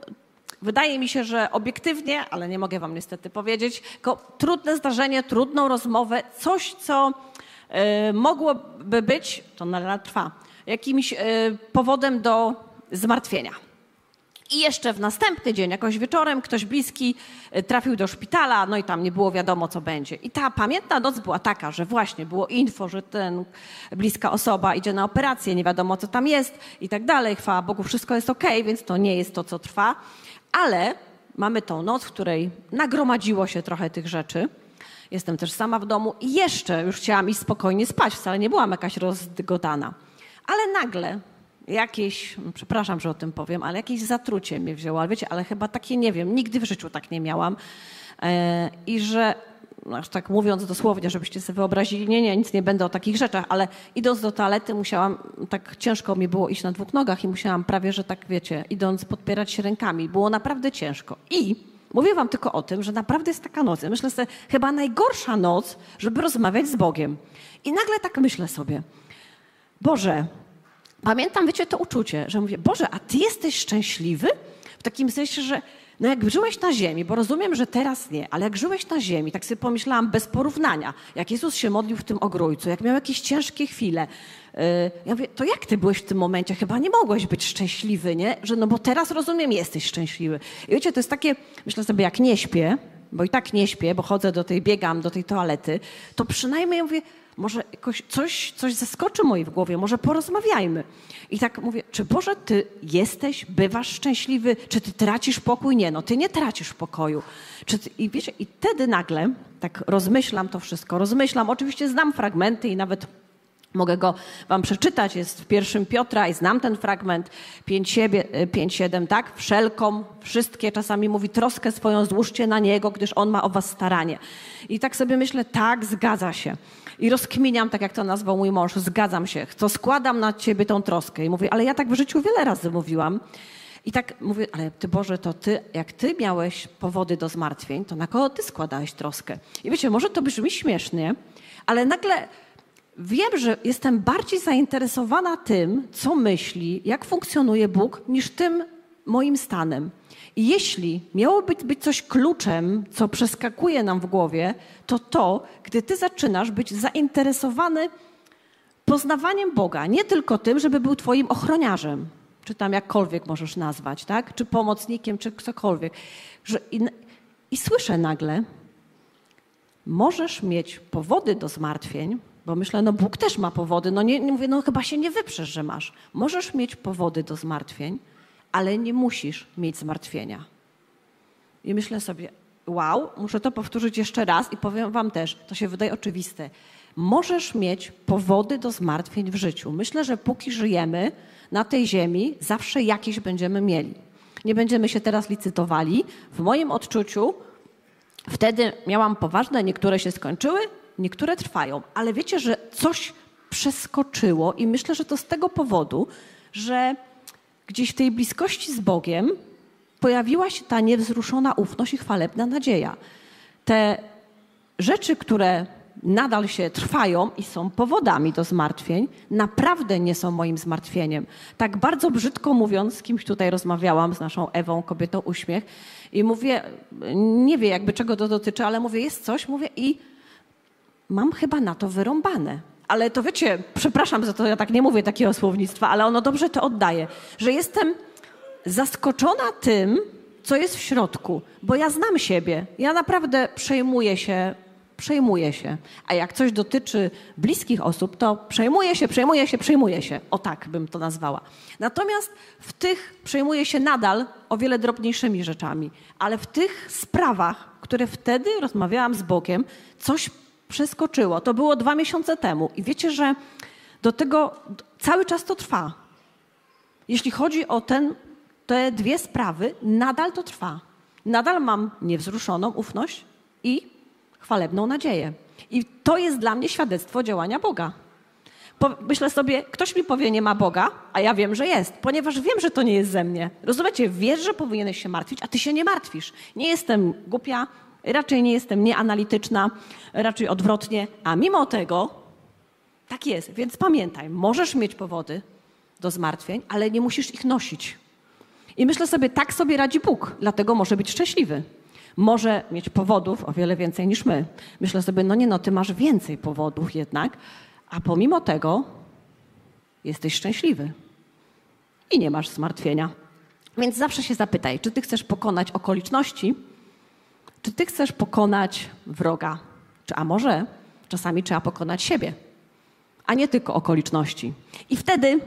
Speaker 1: wydaje mi się, że obiektywnie, ale nie mogę wam niestety powiedzieć, trudne zdarzenie, trudną rozmowę, coś, co y, mogłoby być, to nadal trwa, jakimś y, powodem do zmartwienia. I jeszcze w następny dzień, jakoś wieczorem, ktoś bliski e, trafił do szpitala, no i tam nie było wiadomo, co będzie. I ta pamiętna noc była taka, że właśnie było info, że ten bliska osoba idzie na operację, nie wiadomo, co tam jest i tak dalej. Chwała Bogu, wszystko jest ok, więc to nie jest to, co trwa. Ale mamy tą noc, w której nagromadziło się trochę tych rzeczy. Jestem też sama w domu i jeszcze już chciałam iść spokojnie spać, wcale nie byłam jakaś rozdygodana. Ale nagle jakieś, przepraszam, że o tym powiem, ale jakieś zatrucie mnie wzięło. Ale wiecie, ale chyba takie nie wiem, nigdy w życiu tak nie miałam. E, I że, no, aż tak mówiąc dosłownie, żebyście sobie wyobrazili, nie, nie, nic nie będę o takich rzeczach, ale idąc do toalety musiałam, tak ciężko mi było iść na dwóch nogach i musiałam prawie, że tak wiecie, idąc podpierać się rękami. Było naprawdę ciężko. I mówię wam tylko o tym, że naprawdę jest taka noc. myślę sobie, chyba najgorsza noc, żeby rozmawiać z Bogiem. I nagle tak myślę sobie, Boże, pamiętam, wiecie, to uczucie, że mówię, Boże, a Ty jesteś szczęśliwy? W takim sensie, że no jak żyłeś na ziemi, bo rozumiem, że teraz nie, ale jak żyłeś na ziemi, tak sobie pomyślałam bez porównania, jak Jezus się modlił w tym ogrójcu, jak miał jakieś ciężkie chwile. Yy, ja mówię, to jak ty byłeś w tym momencie? Chyba nie mogłeś być szczęśliwy, nie? Że no bo teraz rozumiem, jesteś szczęśliwy. I wiecie, to jest takie, myślę sobie, jak nie śpię, bo i tak nie śpię, bo chodzę do tej, biegam do tej toalety, to przynajmniej mówię, może jakoś coś, coś zaskoczy mojej w głowie, może porozmawiajmy. I tak mówię, czy Boże, Ty jesteś, bywasz szczęśliwy, czy Ty tracisz pokój? Nie, no Ty nie tracisz pokoju. Czy ty, I wiecie, i wtedy nagle tak rozmyślam to wszystko, rozmyślam, oczywiście znam fragmenty i nawet Mogę go wam przeczytać, jest w pierwszym Piotra i znam ten fragment 5-7, tak? Wszelką, wszystkie, czasami mówi troskę swoją złóżcie na Niego, gdyż On ma o was staranie. I tak sobie myślę, tak, zgadza się. I rozkminiam, tak jak to nazwał mój mąż, zgadzam się, to składam na ciebie tą troskę. I mówię, ale ja tak w życiu wiele razy mówiłam. I tak mówię, ale ty Boże, to ty, jak ty miałeś powody do zmartwień, to na kogo ty składałeś troskę? I wiecie, może to brzmi śmiesznie, ale nagle wiem, że jestem bardziej zainteresowana tym, co myśli, jak funkcjonuje Bóg, niż tym moim stanem. I jeśli miało być, być coś kluczem, co przeskakuje nam w głowie, to to, gdy ty zaczynasz być zainteresowany poznawaniem Boga, nie tylko tym, żeby był twoim ochroniarzem, czy tam jakkolwiek możesz nazwać, tak? czy pomocnikiem, czy cokolwiek. Że i, I słyszę nagle, możesz mieć powody do zmartwień, Bo myślę, no Bóg też ma powody. No nie, nie mówię, no chyba się nie wyprzesz, że masz. Możesz mieć powody do zmartwień, ale nie musisz mieć zmartwienia. I myślę sobie, wow, muszę to powtórzyć jeszcze raz i powiem wam też, to się wydaje oczywiste. Możesz mieć powody do zmartwień w życiu. Myślę, że póki żyjemy na tej ziemi, zawsze jakieś będziemy mieli. Nie będziemy się teraz licytowali. W moim odczuciu wtedy miałam poważne, niektóre się skończyły, niektóre trwają. Ale wiecie, że coś przeskoczyło i myślę, że to z tego powodu, że gdzieś w tej bliskości z Bogiem pojawiła się ta niewzruszona ufność i chwalebna nadzieja. Te rzeczy, które nadal się trwają i są powodami do zmartwień, naprawdę nie są moim zmartwieniem. Tak bardzo brzydko mówiąc, z kimś tutaj rozmawiałam, z naszą Ewą, kobietą uśmiech, i mówię, nie wie jakby czego to dotyczy, ale mówię, jest coś, mówię i mam chyba na to wyrąbane. Ale to wiecie, przepraszam za to, ja tak nie mówię takiego słownictwa, ale ono dobrze to oddaje, że jestem zaskoczona tym, co jest w środku, bo ja znam siebie. Ja naprawdę przejmuję się, przejmuję się. A jak coś dotyczy bliskich osób, to przejmuję się, przejmuję się, przejmuję się. O tak bym to nazwała. Natomiast w tych przejmuję się nadal o wiele drobniejszymi rzeczami, ale w tych sprawach, które wtedy rozmawiałam z Bogiem, coś przeskoczyło. To było dwa miesiące temu. I wiecie, że do tego cały czas to trwa. Jeśli chodzi o ten te dwie sprawy, nadal to trwa. Nadal mam niewzruszoną ufność i chwalebną nadzieję. I to jest dla mnie świadectwo działania Boga. myślę sobie, ktoś mi powie, nie ma Boga, a ja wiem, że jest, ponieważ wiem, że to nie jest ze mnie. Rozumiecie? Wiesz, że powinieneś się martwić, a ty się nie martwisz. Nie jestem głupia, raczej nie jestem nieanalityczna, raczej odwrotnie, a mimo tego tak jest. Więc pamiętaj, możesz mieć powody do zmartwień, ale nie musisz ich nosić. I myślę sobie, tak sobie radzi Bóg, dlatego może być szczęśliwy. Może mieć powodów o wiele więcej niż my. Myślę sobie, no nie, no ty masz więcej powodów jednak, a pomimo tego jesteś szczęśliwy i nie masz zmartwienia. Więc zawsze się zapytaj, czy ty chcesz pokonać okoliczności, czy ty chcesz pokonać wroga, czy a może czasami trzeba pokonać siebie, a nie tylko okoliczności. I wtedy,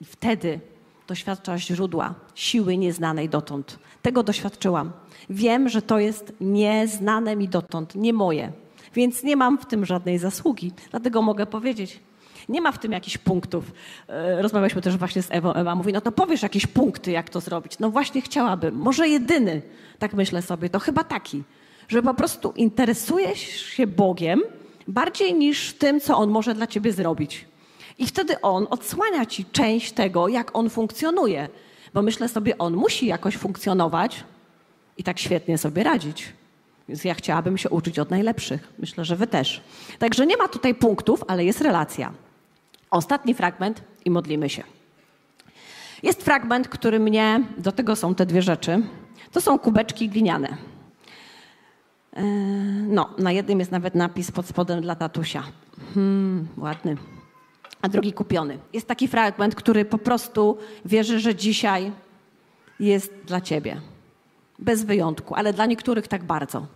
Speaker 1: i wtedy doświadcza źródła siły nieznanej dotąd. Tego doświadczyłam. Wiem, że to jest nieznane mi dotąd, nie moje. Więc nie mam w tym żadnej zasługi. Dlatego mogę powiedzieć, nie ma w tym jakichś punktów. E, rozmawialiśmy też właśnie z Ewą. Ewa mówi, no to powiesz jakieś punkty, jak to zrobić. No właśnie chciałabym. Może jedyny, tak myślę sobie, to chyba taki, że po prostu interesujesz się Bogiem bardziej niż tym, co On może dla ciebie zrobić. I wtedy on odsłania ci część tego, jak on funkcjonuje. Bo myślę sobie, on musi jakoś funkcjonować i tak świetnie sobie radzić. Więc ja chciałabym się uczyć od najlepszych. Myślę, że wy też. Także nie ma tutaj punktów, ale jest relacja. Ostatni fragment i modlimy się. Jest fragment, który mnie, do tego są te dwie rzeczy. To są kubeczki gliniane. E, no, na jednym jest nawet napis pod spodem dla tatusia. Hmm, ładny a drugi kupiony. Jest taki fragment, który po prostu wierzy, że dzisiaj jest dla ciebie. Bez wyjątku, ale dla niektórych tak bardzo.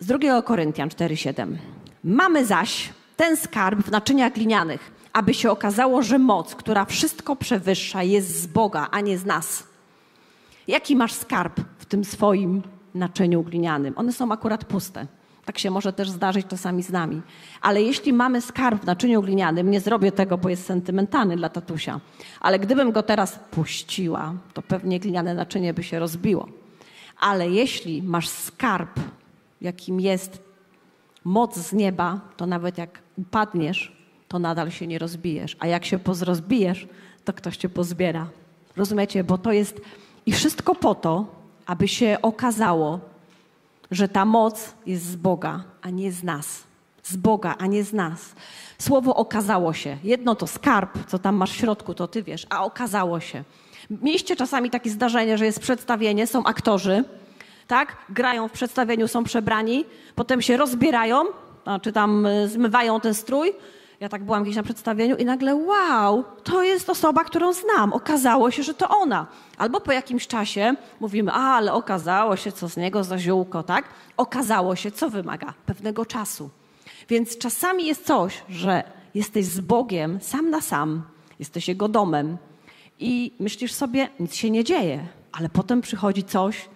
Speaker 1: Z 2 Koryntian 4:7. Mamy zaś ten skarb w naczyniach glinianych, aby się okazało, że moc, która wszystko przewyższa, jest z Boga, a nie z nas. Jaki masz skarb w tym swoim naczyniu glinianym? One są akurat puste. Tak się może też zdarzyć czasami z nami. Ale jeśli mamy skarb w naczyniu glinianym, nie zrobię tego, bo jest sentymentalny dla tatusia, ale gdybym go teraz puściła, to pewnie gliniane naczynie by się rozbiło. Ale jeśli masz skarb, jakim jest moc z nieba, to nawet jak upadniesz, to nadal się nie rozbijesz. A jak się pozrozbijesz, to ktoś cię pozbiera. Rozumiecie? Bo to jest i wszystko po to, aby się okazało, że ta moc jest z Boga, a nie z nas. Z Boga, a nie z nas. Słowo okazało się. Jedno to skarb, co tam masz w środku, to ty wiesz, a okazało się. Mieliście czasami takie zdarzenie, że jest przedstawienie, są aktorzy, tak? Grają w przedstawieniu, są przebrani, potem się rozbierają, czy tam y, zmywają ten strój, ja tak byłam gdzieś na przedstawieniu i nagle, wow, to jest osoba, którą znam. Okazało się, że to ona. Albo po jakimś czasie mówimy, a, ale okazało się, co z niego za ziółko, tak? Okazało się, co wymaga pewnego czasu. Więc czasami jest coś, że jesteś z Bogiem sam na sam, jesteś Jego domem i myślisz sobie, nic się nie dzieje, ale potem przychodzi coś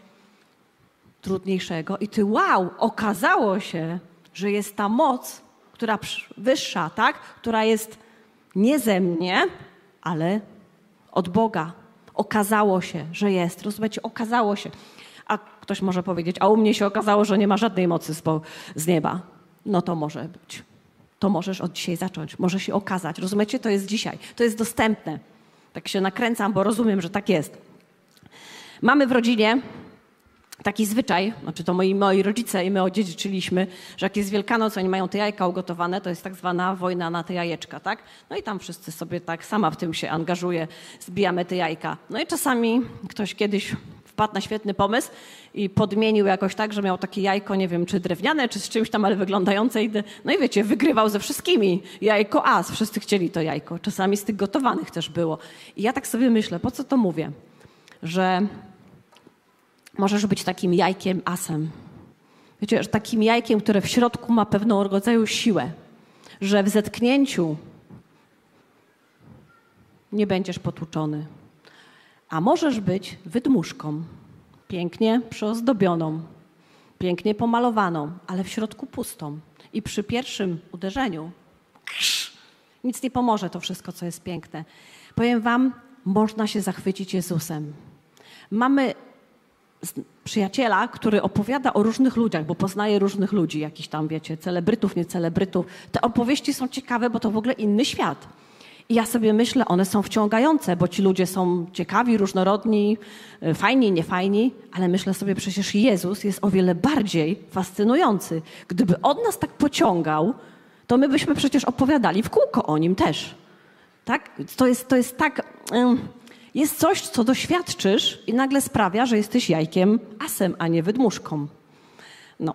Speaker 1: trudniejszego i ty, wow, okazało się, że jest ta moc, która wyższa, tak? Która jest nie ze mnie, ale od Boga. Okazało się, że jest. Rozumiecie? Okazało się. A ktoś może powiedzieć, a u mnie się okazało, że nie ma żadnej mocy z nieba. No to może być. To możesz od dzisiaj zacząć. Może się okazać. Rozumiecie? To jest dzisiaj. To jest dostępne. Tak się nakręcam, bo rozumiem, że tak jest. Mamy w rodzinie taki zwyczaj, znaczy to moi, moi rodzice i my odziedziczyliśmy, że jak jest Wielkanoc, oni mają te jajka ugotowane, to jest tak zwana wojna na te jajeczka, tak? No i tam wszyscy sobie tak, sama w tym się angażuje, zbijamy te jajka. No i czasami ktoś kiedyś wpadł na świetny pomysł i podmienił jakoś tak, że miał takie jajko, nie wiem, czy drewniane, czy z czymś tam, ale wyglądające. No i wiecie, wygrywał ze wszystkimi. Jajko as, wszyscy chcieli to jajko. Czasami z tych gotowanych też było. I ja tak sobie myślę, po co to mówię? Że możesz być takim jajkiem asem. Wiecie, takim jajkiem, które w środku ma pewną rodzaju siłę, że w zetknięciu nie będziesz potłuczony. A możesz być wydmuszką, pięknie przyozdobioną, pięknie pomalowaną, ale w środku pustą. I przy pierwszym uderzeniu nic nie pomoże to wszystko, co jest piękne. Powiem Wam, można się zachwycić Jezusem. Mamy przyjaciela, który opowiada o różnych ludziach, bo poznaje różnych ludzi, jakichś tam, wiecie, celebrytów, nie celebrytów. Te opowieści są ciekawe, bo to w ogóle inny świat. I ja sobie myślę, one są wciągające, bo ci ludzie są ciekawi, różnorodni, y, fajni, niefajni, ale myślę sobie, przecież Jezus jest o wiele bardziej fascynujący. Gdyby on nas tak pociągał, to my byśmy przecież opowiadali w kółko o nim też. Tak? To jest, to jest tak. Jest coś, co doświadczysz i nagle sprawia, że jesteś jajkiem asem, a nie wydmuszką. No.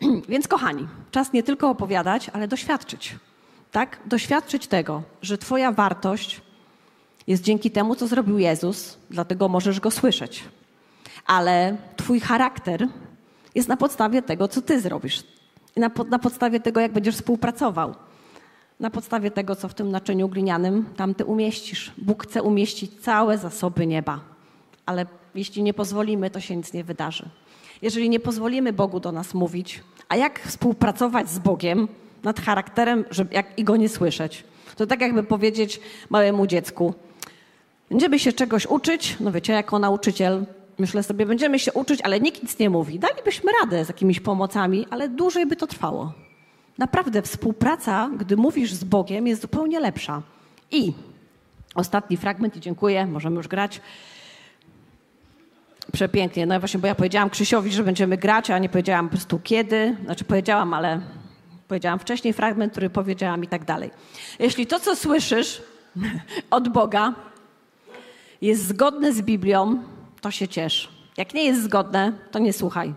Speaker 1: Więc kochani, czas nie tylko opowiadać, ale doświadczyć tak? Doświadczyć tego, że Twoja wartość jest dzięki temu, co zrobił Jezus, dlatego możesz go słyszeć. Ale Twój charakter jest na podstawie tego, co Ty zrobisz. Na, na podstawie tego, jak będziesz współpracował. Na podstawie tego, co w tym naczyniu glinianym tam Ty umieścisz. Bóg chce umieścić całe zasoby nieba. Ale jeśli nie pozwolimy, to się nic nie wydarzy. Jeżeli nie pozwolimy Bogu do nas mówić, a jak współpracować z Bogiem, nad charakterem, żeby jak, i go nie słyszeć. To tak jakby powiedzieć małemu dziecku, będziemy się czegoś uczyć, no wiecie, jako nauczyciel, myślę sobie, będziemy się uczyć, ale nikt nic nie mówi. Dalibyśmy radę z jakimiś pomocami, ale dłużej by to trwało. Naprawdę współpraca, gdy mówisz z Bogiem, jest zupełnie lepsza. I ostatni fragment, i dziękuję, możemy już grać. Przepięknie. No właśnie, bo ja powiedziałam Krzysiowi, że będziemy grać, a nie powiedziałam po prostu kiedy. Znaczy powiedziałam, ale powiedziałam wcześniej, fragment, który powiedziałam i tak dalej. Jeśli to, co słyszysz od Boga, jest zgodne z Biblią, to się ciesz. Jak nie jest zgodne, to nie słuchaj.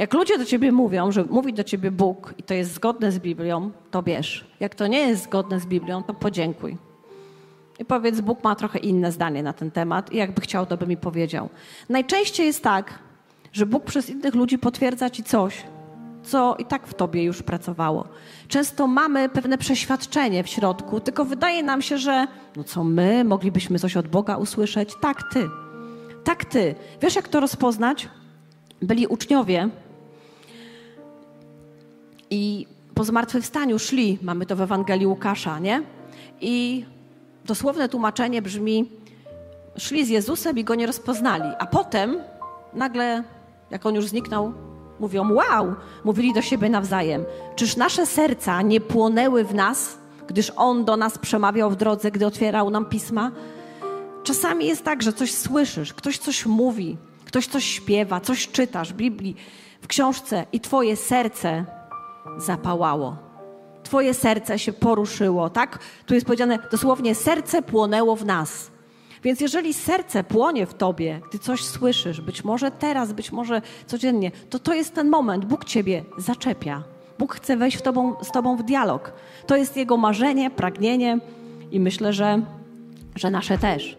Speaker 1: Jak ludzie do ciebie mówią, że mówi do ciebie Bóg i to jest zgodne z Biblią, to bierz. Jak to nie jest zgodne z Biblią, to podziękuj. I powiedz, Bóg ma trochę inne zdanie na ten temat i jakby chciał, to by mi powiedział. Najczęściej jest tak, że Bóg przez innych ludzi potwierdza ci coś, co i tak w tobie już pracowało. Często mamy pewne przeświadczenie w środku, tylko wydaje nam się, że no co my moglibyśmy coś od Boga usłyszeć? Tak, ty. Tak, ty. Wiesz, jak to rozpoznać? Byli uczniowie i po zmartwychwstaniu szli, mamy to w Ewangelii Łukasza, nie? I dosłowne tłumaczenie brzmi: szli z Jezusem i go nie rozpoznali, a potem nagle, jak on już zniknął, Mówią, wow, mówili do siebie nawzajem. Czyż nasze serca nie płonęły w nas, gdyż On do nas przemawiał w drodze, gdy otwierał nam pisma? Czasami jest tak, że coś słyszysz, ktoś coś mówi, ktoś coś śpiewa, coś czytasz w Biblii, w książce i Twoje serce zapałało. Twoje serce się poruszyło, tak? Tu jest powiedziane dosłownie, serce płonęło w nas. Więc jeżeli serce płonie w tobie, gdy coś słyszysz, być może teraz, być może codziennie, to to jest ten moment. Bóg ciebie zaczepia. Bóg chce wejść w tobą, z tobą w dialog. To jest jego marzenie, pragnienie i myślę, że, że nasze też.